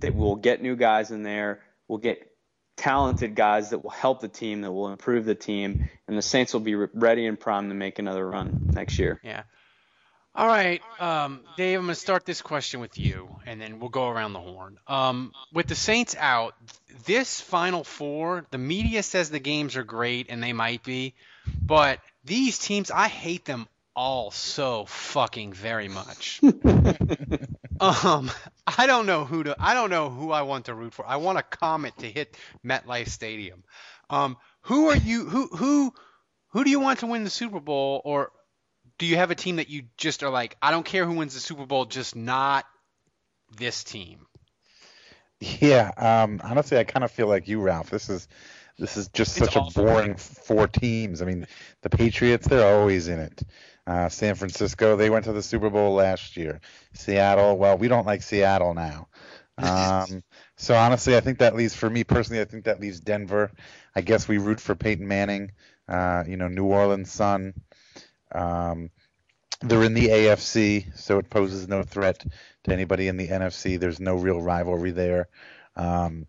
that we'll get new guys in there. We'll get talented guys that will help the team, that will improve the team, and the Saints will be ready and primed to make another run next year. Yeah. All right, um, Dave, I'm going to start this question with you, and then we'll go around the horn. Um, with the Saints out, this Final Four, the media says the games are great, and they might be, but these teams, I hate them all so fucking very much. um, I don't know who to. I don't know who I want to root for. I want a comet to hit MetLife Stadium. Um, who are you? Who who who do you want to win the Super Bowl, or do you have a team that you just are like, I don't care who wins the Super Bowl, just not this team? Yeah, um, honestly, I kind of feel like you, Ralph. This is this is just it's such awful. a boring four teams. I mean, the Patriots, they're always in it. Uh, San Francisco, they went to the Super Bowl last year. Seattle, well, we don't like Seattle now. Um, so honestly, I think that leaves for me personally. I think that leaves Denver. I guess we root for Peyton Manning. Uh, you know, New Orleans Son. Um, they're in the AFC, so it poses no threat to anybody in the NFC. There's no real rivalry there. Um,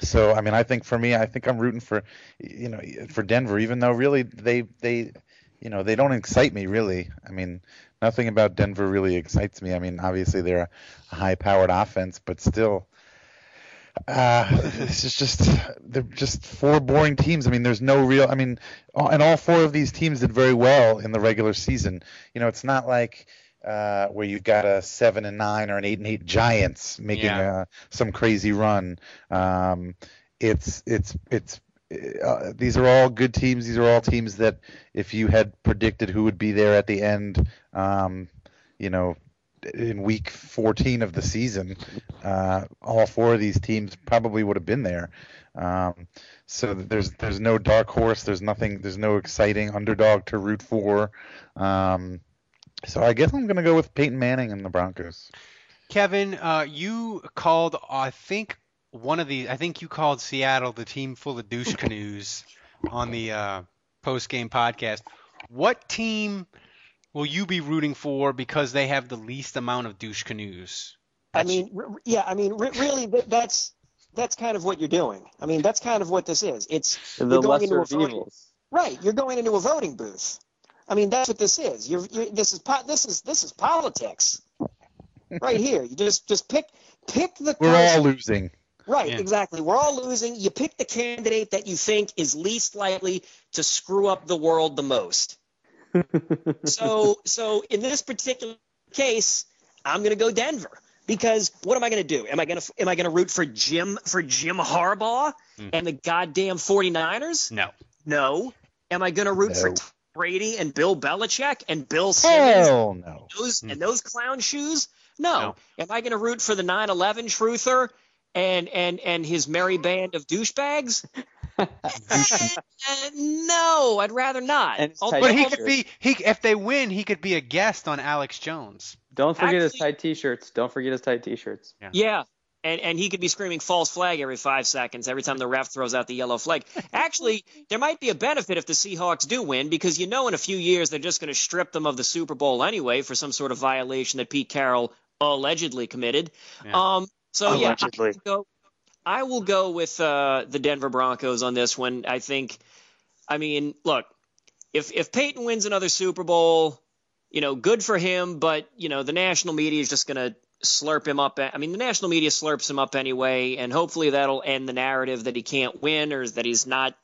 so I mean, I think for me, I think I'm rooting for, you know, for Denver, even though really they they, you know, they don't excite me really. I mean, nothing about Denver really excites me. I mean, obviously they're a high-powered offense, but still, uh, it's just, just they're just four boring teams. I mean, there's no real. I mean, and all four of these teams did very well in the regular season. You know, it's not like uh, where you've got a seven and nine or an eight and eight Giants making yeah. uh, some crazy run. Um, it's it's it's uh, these are all good teams. These are all teams that if you had predicted who would be there at the end, um, you know, in week 14 of the season, uh, all four of these teams probably would have been there. Um, so there's there's no dark horse. There's nothing. There's no exciting underdog to root for. Um, so I guess I'm to go with Peyton Manning and the Broncos. Kevin, uh, you called I think one of the I think you called Seattle the team full of douche canoes on the uh, post game podcast. What team? Will you be rooting for because they have the least amount of douche canoes? That's... I mean, yeah, I mean, really, that's that's kind of what you're doing. I mean, that's kind of what this is. It's the you're going into a voting, right. You're going into a voting booth. I mean, that's what this is. You're, you're this is po- this is this is politics, right here. You just just pick pick the. We're all losing. Right, yeah. exactly. We're all losing. You pick the candidate that you think is least likely to screw up the world the most so so in this particular case, I'm going to go Denver because what am I going to do? Am I going to am I going to root for Jim for Jim Harbaugh mm. and the goddamn 49ers? No. No. Am I going to root no. for Tom Brady and Bill Belichick and Bill Simmons? Hell no. And those, mm. and those clown shoes? No. no. Am I going to root for the 9/11 truther and and and his merry band of douchebags? Uh, no, I'd rather not. But he could be he if they win, he could be a guest on Alex Jones. Don't forget Actually, his tight t-shirts. Don't forget his tight t-shirts. Yeah. yeah. And, and he could be screaming false flag every five seconds every time the ref throws out the yellow flag. Actually, there might be a benefit if the Seahawks do win because you know in a few years they're just going to strip them of the Super Bowl anyway for some sort of violation that Pete Carroll allegedly committed. Yeah. Um, so allegedly. yeah, go, I will go with uh, the Denver Broncos on this one. I think, I mean, look, if if Peyton wins another Super Bowl, you know, good for him. But you know, the national media is just going to slurp him up. I mean, the national media slurps him up anyway, and hopefully that'll end the narrative that he can't win or that he's not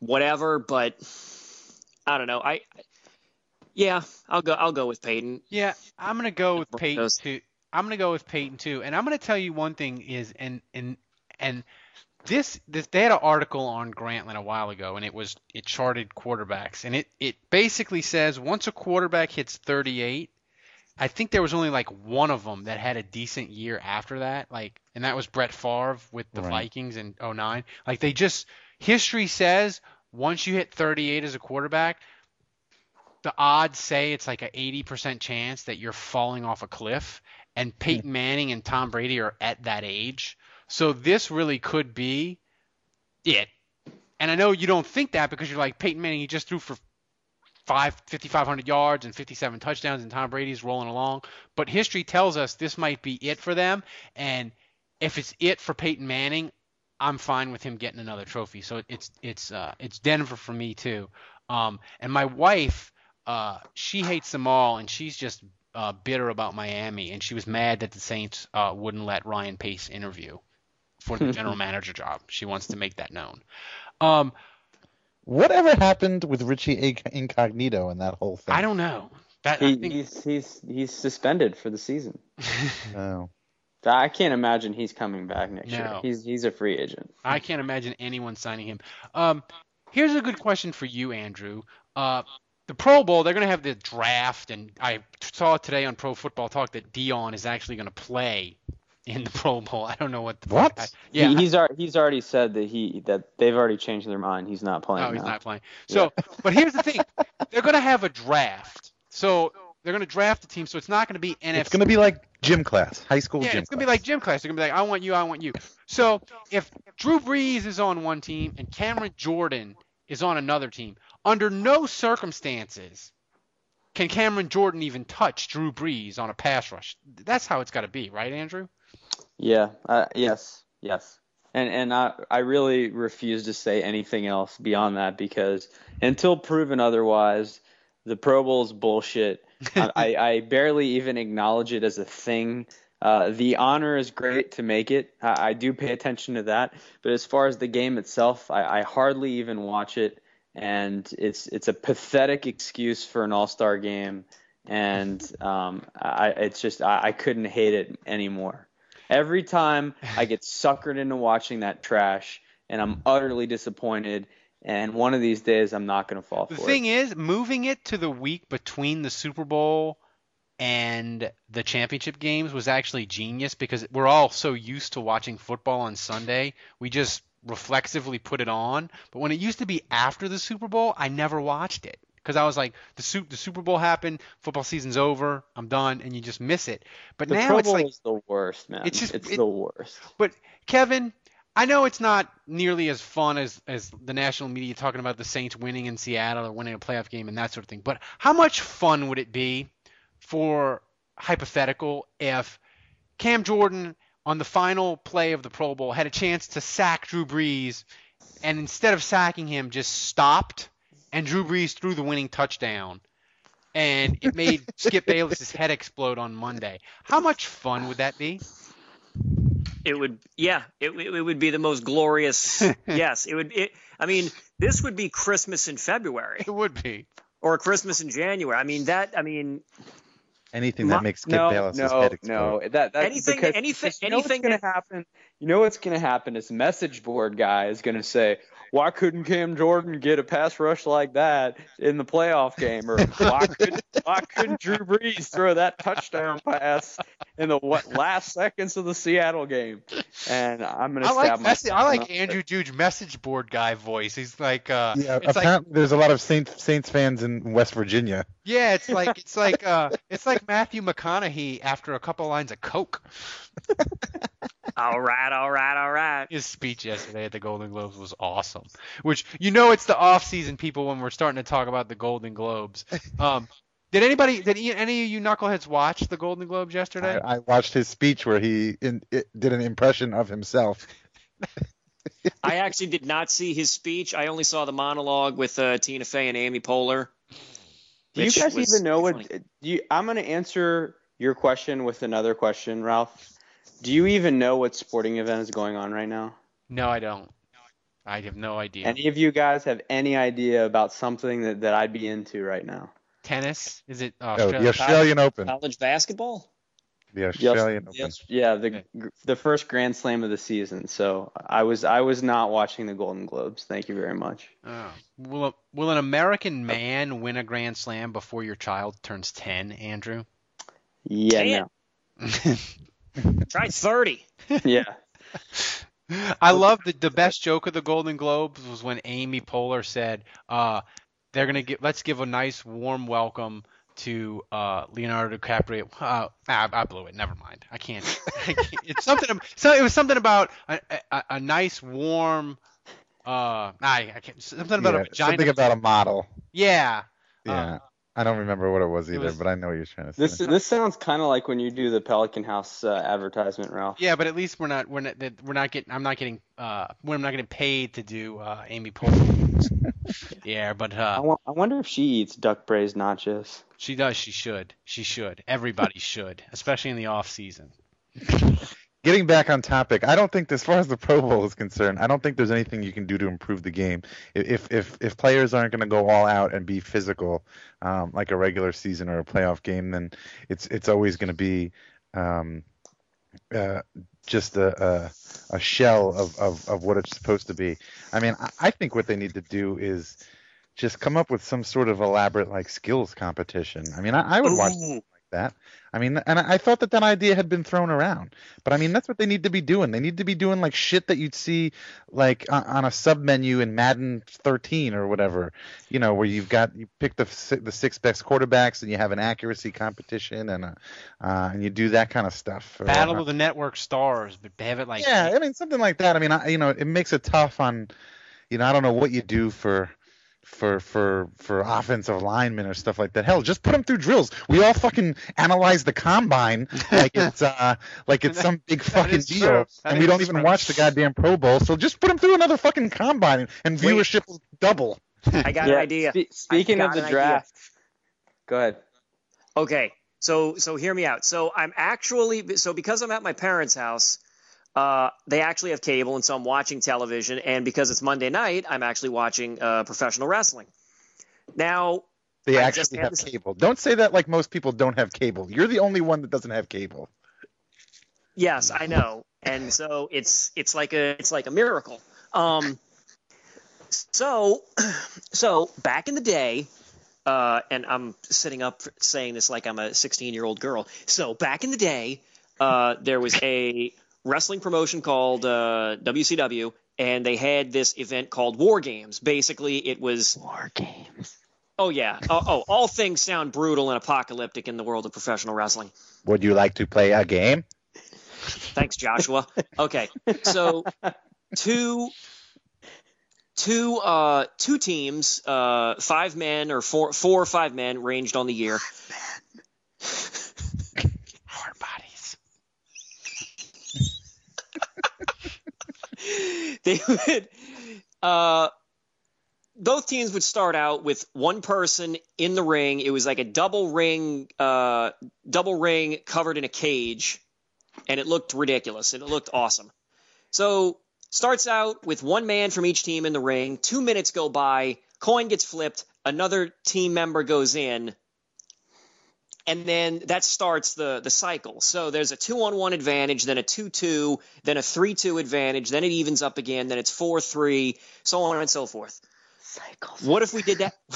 whatever. But I don't know. I yeah, I'll go. I'll go with Peyton. Yeah, I'm gonna go with Peyton too. I'm going to go with Peyton too, and I'm going to tell you one thing is, and and and this this they had an article on Grantland a while ago, and it was it charted quarterbacks, and it it basically says once a quarterback hits 38, I think there was only like one of them that had a decent year after that, like, and that was Brett Favre with the right. Vikings in 09. Like they just history says once you hit 38 as a quarterback, the odds say it's like an 80% chance that you're falling off a cliff and Peyton Manning and Tom Brady are at that age. So this really could be it. And I know you don't think that because you're like Peyton Manning, he just threw for five, 5,500 yards and 57 touchdowns, and Tom Brady's rolling along. But history tells us this might be it for them. And if it's it for Peyton Manning, I'm fine with him getting another trophy. So it's it's uh, it's Denver for me too. Um, and my wife, uh, she hates them all, and she's just uh, bitter about Miami, and she was mad that the Saints uh, wouldn't let Ryan Pace interview for the general manager job. She wants to make that known. Um, Whatever happened with Richie Incognito and that whole thing? I don't know. That he, think... he's he's he's suspended for the season. no. I can't imagine he's coming back next no. year. He's he's a free agent. I can't imagine anyone signing him. Um, here's a good question for you, Andrew. Uh, the Pro Bowl, they're going to have the draft, and I saw today on Pro Football Talk that Dion is actually going to play in the Pro Bowl. I don't know what. The what? I, yeah, he, he's already he's already said that he that they've already changed their mind. He's not playing. Oh, he's now. not playing. So, yeah. but here's the thing: they're going to have a draft. So they're going to draft the team. So it's not going to be NFC. It's going to be like gym class, high school yeah, gym. it's going to be like gym class. They're going to be like, I want you, I want you. So if Drew Brees is on one team and Cameron Jordan is on another team, under no circumstances can Cameron Jordan even touch Drew Brees on a pass rush. That's how it's got to be, right, Andrew? Yeah. Uh, yes. Yes. And and I I really refuse to say anything else beyond that because until proven otherwise, the Pro Bowl is bullshit. I, I barely even acknowledge it as a thing. Uh, the honor is great to make it. I, I, do pay attention to that, but as far as the game itself, I, I hardly even watch it, and it's it's a pathetic excuse for an All Star game, and um, I, it's just I, I couldn't hate it anymore. Every time I get suckered into watching that trash, and I'm utterly disappointed. And one of these days, I'm not going to fall the for it. The thing is, moving it to the week between the Super Bowl and the championship games was actually genius because we're all so used to watching football on Sunday. We just reflexively put it on. But when it used to be after the Super Bowl, I never watched it because I was like, the the Super Bowl happened, football season's over, I'm done, and you just miss it. But the now Pro it's Bowl like is the worst, man. It's just it's it, the worst. But Kevin, I know it's not nearly as fun as as the national media talking about the Saints winning in Seattle or winning a playoff game and that sort of thing. But how much fun would it be for hypothetical if Cam Jordan on the final play of the Pro Bowl had a chance to sack Drew Brees and instead of sacking him just stopped and Drew Brees threw the winning touchdown and it made Skip Bayless's head explode on Monday. How much fun would that be? It would, yeah, it, it would be the most glorious. yes, it would. It, I mean, this would be Christmas in February. It would be, or Christmas in January. I mean that. I mean, anything that makes Skip no, Bayless's no, head explode. No, that, that's anything, because, anything, you know anything what's going to happen. You know what's going to happen is message board guy is going to say, why couldn't Cam Jordan get a pass rush like that in the playoff game? Or why couldn't why couldn't Drew Brees throw that touchdown pass in the what last seconds of the Seattle game? And I'm gonna I stab like myself. I like Andrew Juge message board guy voice. He's like uh yeah, it's apparently like, there's a lot of Saints Saints fans in West Virginia. Yeah, it's like it's like uh it's like Matthew McConaughey after a couple lines of coke. All right, all right, all right. His speech yesterday at the Golden Globes was awesome. Which you know it's the off-season people when we're starting to talk about the Golden Globes. Um, did anybody, did any of you knuckleheads watch the Golden Globes yesterday? I, I watched his speech where he in, did an impression of himself. I actually did not see his speech. I only saw the monologue with uh, Tina Fey and Amy Poehler. Do you guys even know what? You, I'm going to answer your question with another question, Ralph. Do you even know what sporting event is going on right now? No, I don't. I have no idea. Any of you guys have any idea about something that, that I'd be into right now? Tennis? Is it uh, oh, the Australian Open? College basketball? The Australian yes, Open. Yes, yeah, the okay. the first Grand Slam of the season. So I was I was not watching the Golden Globes. Thank you very much. Oh. Will a, will an American man win a Grand Slam before your child turns ten, Andrew? Yeah, no. Try thirty. yeah. I love the the best joke of the Golden Globes was when Amy Poehler said, uh, "They're gonna give let's give a nice warm welcome to uh, Leonardo DiCaprio." Uh, I, I blew it. Never mind. I can't. I can't. It's something. So it was something about a, a, a nice warm. Uh, I, I can't. Something about yeah, a vagina. Something about a model. Yeah. Yeah. I don't remember what it was either, was- but I know what you're trying to say. This this sounds kind of like when you do the Pelican House uh, advertisement, Ralph. Yeah, but at least we're not we're not we're not getting I'm not getting uh we're not getting paid to do uh Amy Poehler. yeah, but I, uh wa- I wonder if she eats duck braised nachos. she does. She should. She should. Everybody should, especially in the off season. Getting back on topic, I don't think, as far as the Pro Bowl is concerned, I don't think there's anything you can do to improve the game. If if if players aren't going to go all out and be physical, um, like a regular season or a playoff game, then it's it's always going to be um, uh, just a, a a shell of, of of what it's supposed to be. I mean, I, I think what they need to do is just come up with some sort of elaborate like skills competition. I mean, I, I would watch that. I mean, and I thought that that idea had been thrown around, but I mean, that's what they need to be doing. They need to be doing like shit that you'd see like on, on a sub menu in Madden 13 or whatever, you know, where you've got you pick the the six best quarterbacks and you have an accuracy competition and a, uh, and you do that kind of stuff. Battle of the Network Stars, but they have it like yeah, I mean something like that. I mean, I, you know, it makes it tough on, you know, I don't know what you do for. For for for offensive linemen or stuff like that. Hell, just put them through drills. We all fucking analyze the combine like it's uh like it's some big fucking deal, and we don't even true. watch the goddamn Pro Bowl. So just put them through another fucking combine, and, and viewership will double. I got Yeah, an idea. spe- speaking of the an idea. draft, go ahead. Okay, so so hear me out. So I'm actually so because I'm at my parents' house, uh, they actually have cable, and so I'm watching television. And because it's Monday night, I'm actually watching uh, professional wrestling. Now They I actually have this- cable. Don't say that like most people don't have cable. You're the only one that doesn't have cable. Yes, I know. And so it's it's like a it's like a miracle. Um so so back in the day uh and I'm sitting up saying this like I'm a 16-year-old girl. So back in the day uh there was a wrestling promotion called uh WCW and they had this event called War Games. Basically, it was War games. Oh yeah. Oh, oh, all things sound brutal and apocalyptic in the world of professional wrestling. Would you like to play a game? Thanks, Joshua. Okay, so two two uh two teams, uh five men or four four or five men ranged on the year. They would uh both teams would start out with one person in the ring. It was like a double ring uh double ring covered in a cage and it looked ridiculous and it looked awesome. So starts out with one man from each team in the ring. Two minutes go by, coin gets flipped, another team member goes in, and then that starts the the cycle. So there's a two on one advantage, then a two two, then a three two advantage, then it evens up again, then it's four three, so on and so forth. Cycles. What if we did that?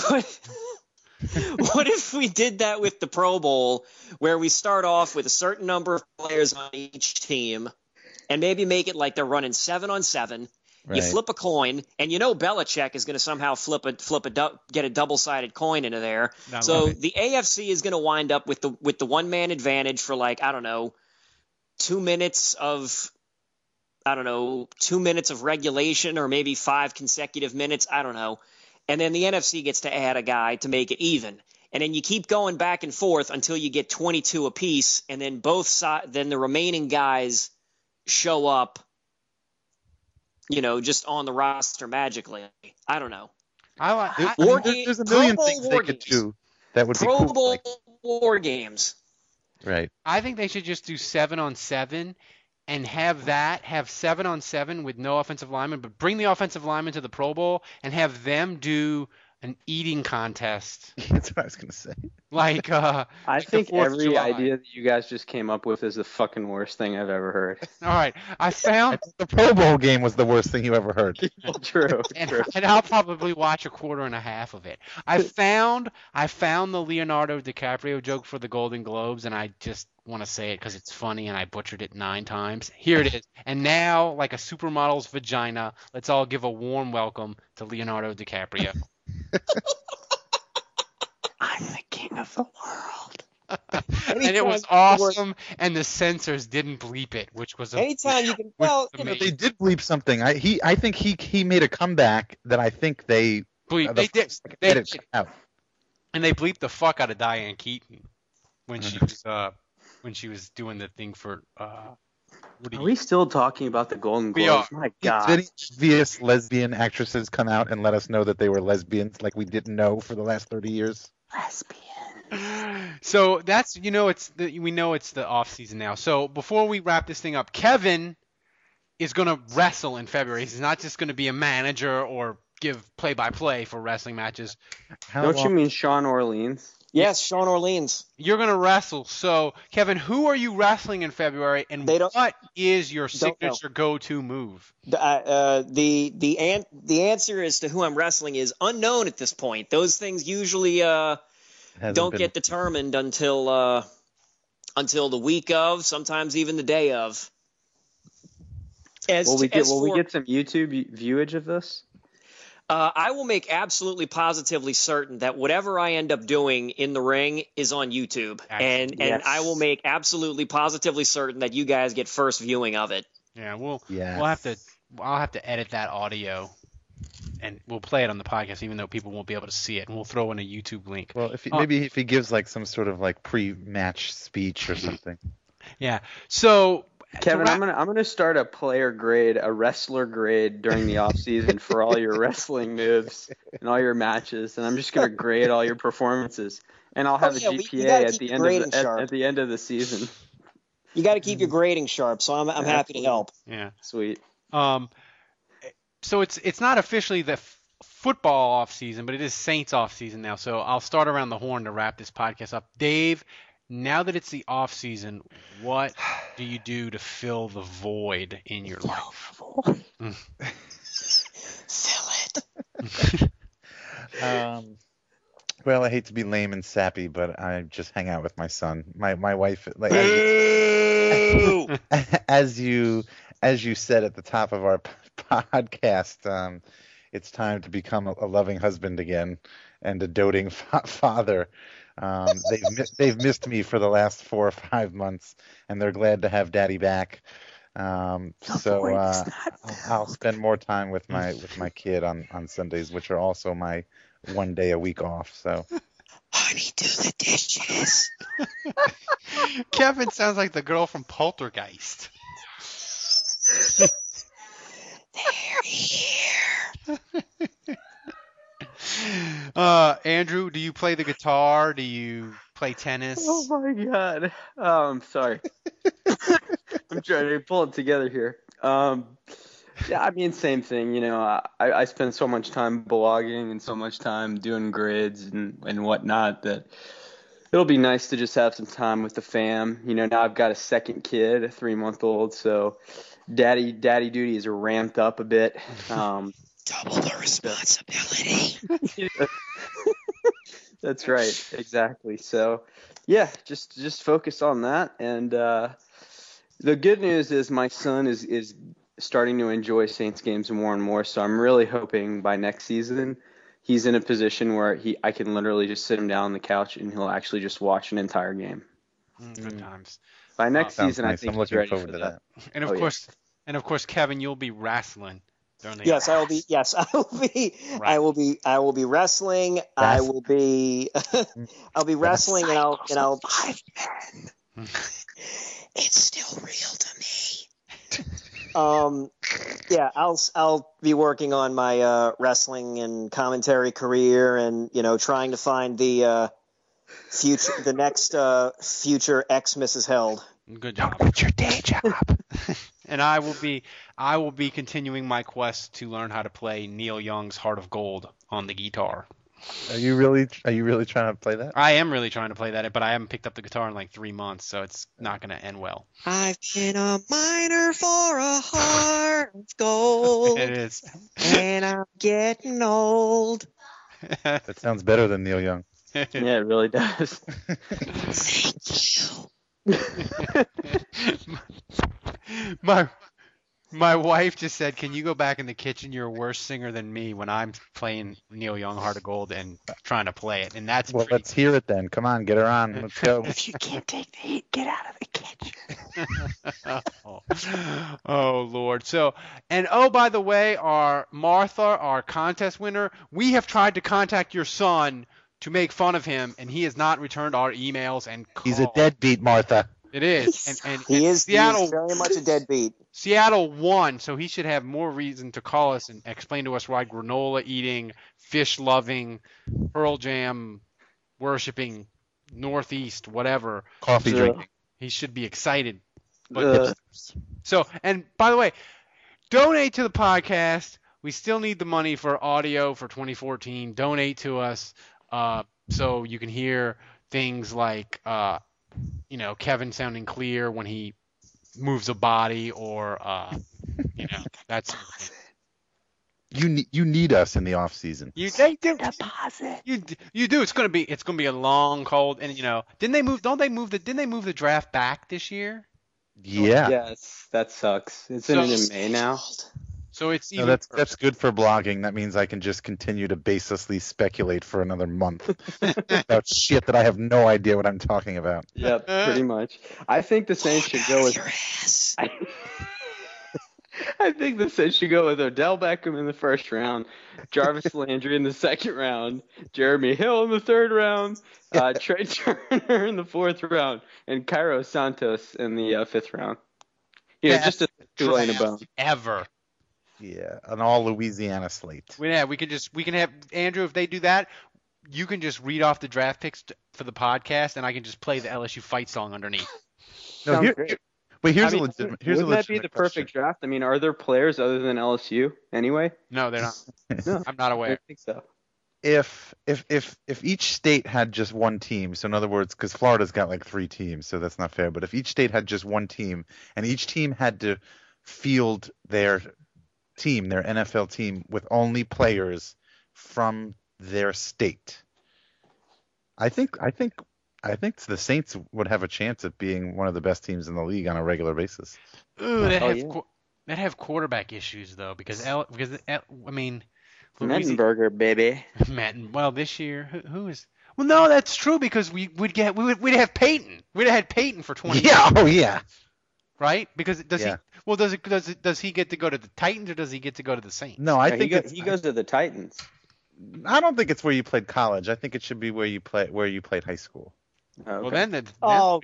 what if we did that with the Pro Bowl, where we start off with a certain number of players on each team, and maybe make it like they're running seven on seven. You flip a coin, and you know Belichick is going to somehow flip a flip a du- get a double sided coin into there. I so it. the AFC is going to wind up with the with the one man advantage for like I don't know, two minutes of I don't know, two minutes of regulation or maybe five consecutive minutes. I don't know. And then the NFC gets to add a guy to make it even. And then you keep going back and forth until you get 22 apiece. And then both side, then the remaining guys show up, you know, just on the roster magically. I don't know. I like. I, There- War there- game- there's a million Pro things war they could games. do that would Pro be cool. Bowl like- war games. right. I think they should just do seven on seven and have that have seven on seven with no offensive lineman, but bring the offensive lineman to the Pro Bowl and have them do an eating contest. That's what I was gonna say. Like uh I like think every July. idea that you guys just came up with is the fucking worst thing I've ever heard. all right. I I found think the Pro Bowl game was the worst thing you ever heard. true, and, true. and I'll probably watch a quarter and a half of it. I found I found the Leonardo DiCaprio joke for the Golden Globes, and I just want to say it because it's funny, and I butchered it nine times. Here it is. And now, like a supermodel's vagina, let's all give a warm welcome to Leonardo DiCaprio. I'm the king of the world. and it was Anytime word- awesome, and the censors didn't bleep it, which was a Anytime you can, well, was you know, they did bleep something. I he I think he he made a comeback that I think they bleep. the They did. first They did. cut out. And they bleeped the fuck out of Diane Keaton when Mm-hmm. she was uh when she was doing the thing for uh. What do Are we still talking about the Golden We Globes? are. My God. any obvious lesbian actresses come out and let us know that they were lesbians like we didn't know for the last 30 years? Lesbians. So that's you know it's the, we know it's the off season now. So before we wrap this thing up, Kevin is going to wrestle in February. He's not just going to be a manager or give play by play for wrestling matches. How Don't you mean Sean Orleans? Yes, Sean Orleans. You're going to wrestle. So Kevin, who are you wrestling in February, and They don't- what is your signature go-to move? Uh, uh, the the an- the answer as to who I'm wrestling is unknown at this point. Those things usually uh, don't been- get determined until uh, until the week of, sometimes even the day of. As Will we to- get as will we get some YouTube viewage of this? Uh, I will make absolutely positively certain that whatever I end up doing in the ring is on YouTube, and and Yes. I will make absolutely positively certain that you guys get first viewing of it. Yeah, we'll Yes. we'll have to I'll have to edit that audio, and we'll play it on the podcast, even though people won't be able to see it, and we'll throw in a YouTube link. Well, if he, Uh, maybe if he gives like some sort of like pre-match speech or something. Yeah. So Kevin, I'm gonna I'm gonna start a player grade, a wrestler grade during the off season for all your wrestling moves and all your matches, and I'm just gonna grade all your performances, and I'll have Oh, yeah, a GPA gotta at the end of the, at, at the end of the season. You got to keep your grading sharp, so I'm I'm happy to help. yeah. Sweet. Um, so it's it's not officially the f- football off season, but it is Saints off season now. So I'll start around the horn to wrap this podcast up. Dave, now that it's the off season, what do you do to fill the void in your life? Mm. Um, well, I hate to be lame and sappy, but I just hang out with my son. My my wife, like as, as you as you said at the top of our podcast, um, it's time to become a, a loving husband again and a doting fa- father. Um, they've mi- they've missed me for the last four or five months, and they're glad to have Daddy back. Um, so uh, I'll, I'll spend more time with my with my kid on on Sundays, which are also my one day a week off. So Honey, do the dishes. Kevin sounds like the girl from Poltergeist. They're here. Uh, Andrew, do you play the guitar? Do you play tennis? Oh my god. I'm sorry. I'm trying to pull it together here. Um, yeah, I mean, same thing. You know, I, I spend so much time blogging and so much time doing grids and, and whatnot that it'll be nice to just have some time with the fam. You know, now I've got a second kid, a three month old, so daddy daddy duties are ramped up a bit. Um, Double the responsibility. That's right, exactly. So, yeah, just just focus on that. And uh, the good news is my son is is starting to enjoy Saints games more and more. So I'm really hoping by next season he's in a position where he I can literally just sit him down on the couch and he'll actually just watch an entire game. Mm, Good times. By next sounds season, I think I'm he's looking ready forward for to that. And of Oh, yeah. course, and of course, Kevin, you'll be wrestling during the Yes, I will be. Yes, I will be. I will be. I will be wrestling. I will be. I'll be wrestling, and I'll and I'll. It's still real to me. um, yeah, I'll I'll be working on my uh, wrestling and commentary career, and you know, trying to find the uh, future, the next uh, future ex Mrs. Held. Good job. quit your day job. And I will be I will be continuing my quest to learn how to play Neil Young's Heart of Gold on the guitar. Are you really are you really trying to play that? I am really trying to play that, but I haven't picked up the guitar in like three months, so it's not going to end well. I've been a miner for a heart of gold. It is. and I'm getting old. That sounds better than Neil Young. Yeah, it really does. Thank you. my my wife just said, "Can you go back in the kitchen? You're a worse singer than me when I'm playing Neil Young Heart of Gold and trying to play it." And that's Well, pretty let's hear it then. Come on, get her on. Let's go. If you can't take the heat, get out of the kitchen. oh. oh Lord. So and oh by the way, our Martha, our contest winner, we have tried to contact your son to make fun of him, and he has not returned our emails and calls. He's a deadbeat, Martha. It is, and, and, He and is, he Seattle. is very much a deadbeat. Seattle won, so he should have more reason to call us and explain to us why granola eating, fish loving, Pearl Jam worshiping, Northeast, whatever. Coffee Ugh. drinking. He should be excited. But Ugh. so, and by the way, donate to the podcast. We still need the money for audio for 2014. Donate to us uh, so you can hear things like, uh, you know, Kevin sounding clear when he moves a body, or uh, you know, that's You need you need us in the off season. you they do you you do. It's gonna be it's gonna be a long cold, and you know, didn't they move? Don't they move the? Didn't they move the draft back this year? Yeah. Yes, that sucks. Isn't So- in May now? So it's No, even. that's that's good for blogging. That means I can just continue to baselessly speculate for another month about shit that I have no idea what I'm talking about. Yep, pretty much. I think the Saints should go with. I, I think the Saints should go with Odell Beckham in the first round, Jarvis Landry in the second round, Jeremy Hill in the third round, uh, Trai Turner in the fourth round, and Cairo Santos in the uh, fifth round. You know, Best just a Tulane a draft bone. ever. Yeah, an all Louisiana slate. We yeah, we could just we can have Andrew if they do that. You can just read off the draft picks for the podcast, and I can just play the LSU fight song underneath. No, Sounds here, here- wait, here's I mean, a legitimate. Here's a wouldn't that be legitimate the perfect draft? I mean, are there players other than LSU anyway? No, they're not. No, I'm not aware. don't think so. if if if if each state had just one team, so in other words, because Florida's got like three teams, so that's not fair. But if each state had just one team, and each team had to field their team, their NFL team, with only players from their state, I think I think I think the Saints would have a chance at being one of the best teams in the league on a regular basis. Ooh, that Oh, have yeah. qu- that have quarterback issues though, because L because L, I mean, Louisi- Mettenberger, baby. Matt. Well, this year who, who is? Well, no, that's true because we would get we would we'd have Peyton. We'd have had Peyton for 20. Yeah, oh yeah. Right? Because does Yeah. he? Well, does it does it, does he get to go to the Titans or does he get to go to the Saints? No, I Yeah, think he, go, it's, he goes to the Titans. I don't think it's where you played college. I think it should be where you play where you played high school. Oh, okay. Well, then the Oh.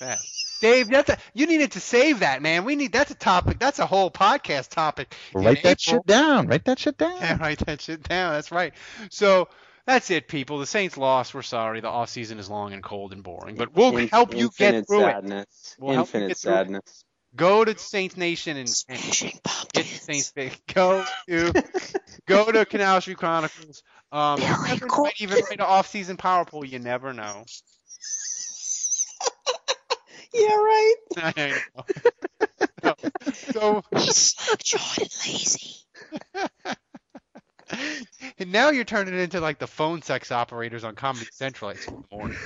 That. Dave, that's a, you needed to save that, man. We need that's a topic. That's a whole podcast topic. Write that April. shit down. Write that shit down. Yeah, write that shit down. That's right. So that's it, people. The Saints lost. We're sorry. The off season is long and cold and boring, but we'll In- help you get infinite through it. sadness. We'll Infinite get through it. sadness. Go to Saints Nation and, and get the Saints. Go to go to Canal Street Chronicles. Um, Kevin might even write an off-season power poll. You never know. Yeah, right. I know. so, Jordan lazy. and now you're turning it into like the phone sex operators on Comedy Central at in the morning.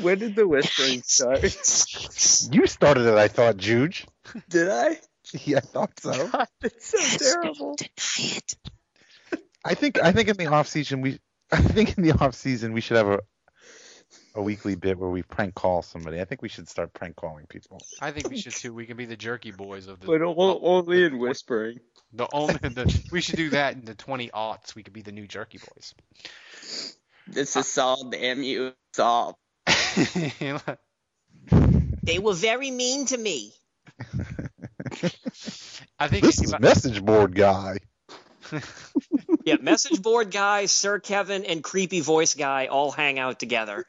When did the whispering start? You started it, I thought, Juge. Did I? Yeah, I thought so. It's so terrible. I think I think in the off season we I think in the off season we should have a a weekly bit where we prank call somebody. I think we should start prank calling people. I think we should too. We can be the jerky boys of the. But o- only in whispering. The only the we should do that in the 20 aughts. We could be the new jerky boys. This is Saul, damn you, Saul. They were very mean to me. I think This is message board guy. Yeah, message board guy, Sir Kevin, and creepy voice guy all hang out together.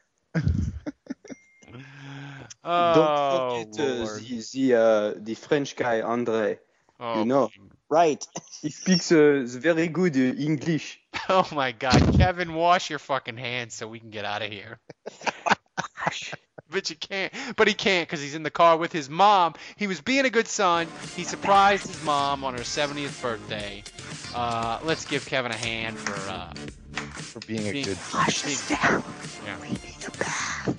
Oh, Don't forget uh, the, the, uh, the French guy, Andre. Oh, You know, Right. he speaks uh, very good uh, English. Oh my God, Kevin, wash your fucking hands so we can get out of here. but you can't. But he can't because he's in the car with his mom. He was being a good son. He surprised his mom on her 70th birthday. Uh, let's give Kevin a hand for uh, For being a good. being. good being- Yeah.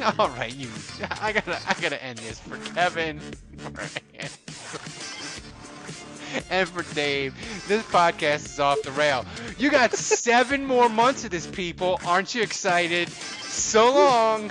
All right, you. I gotta. I gotta end this for Kevin. And for Dave, this podcast is off the rail. You got seven more months of this, people. Aren't you excited? So long.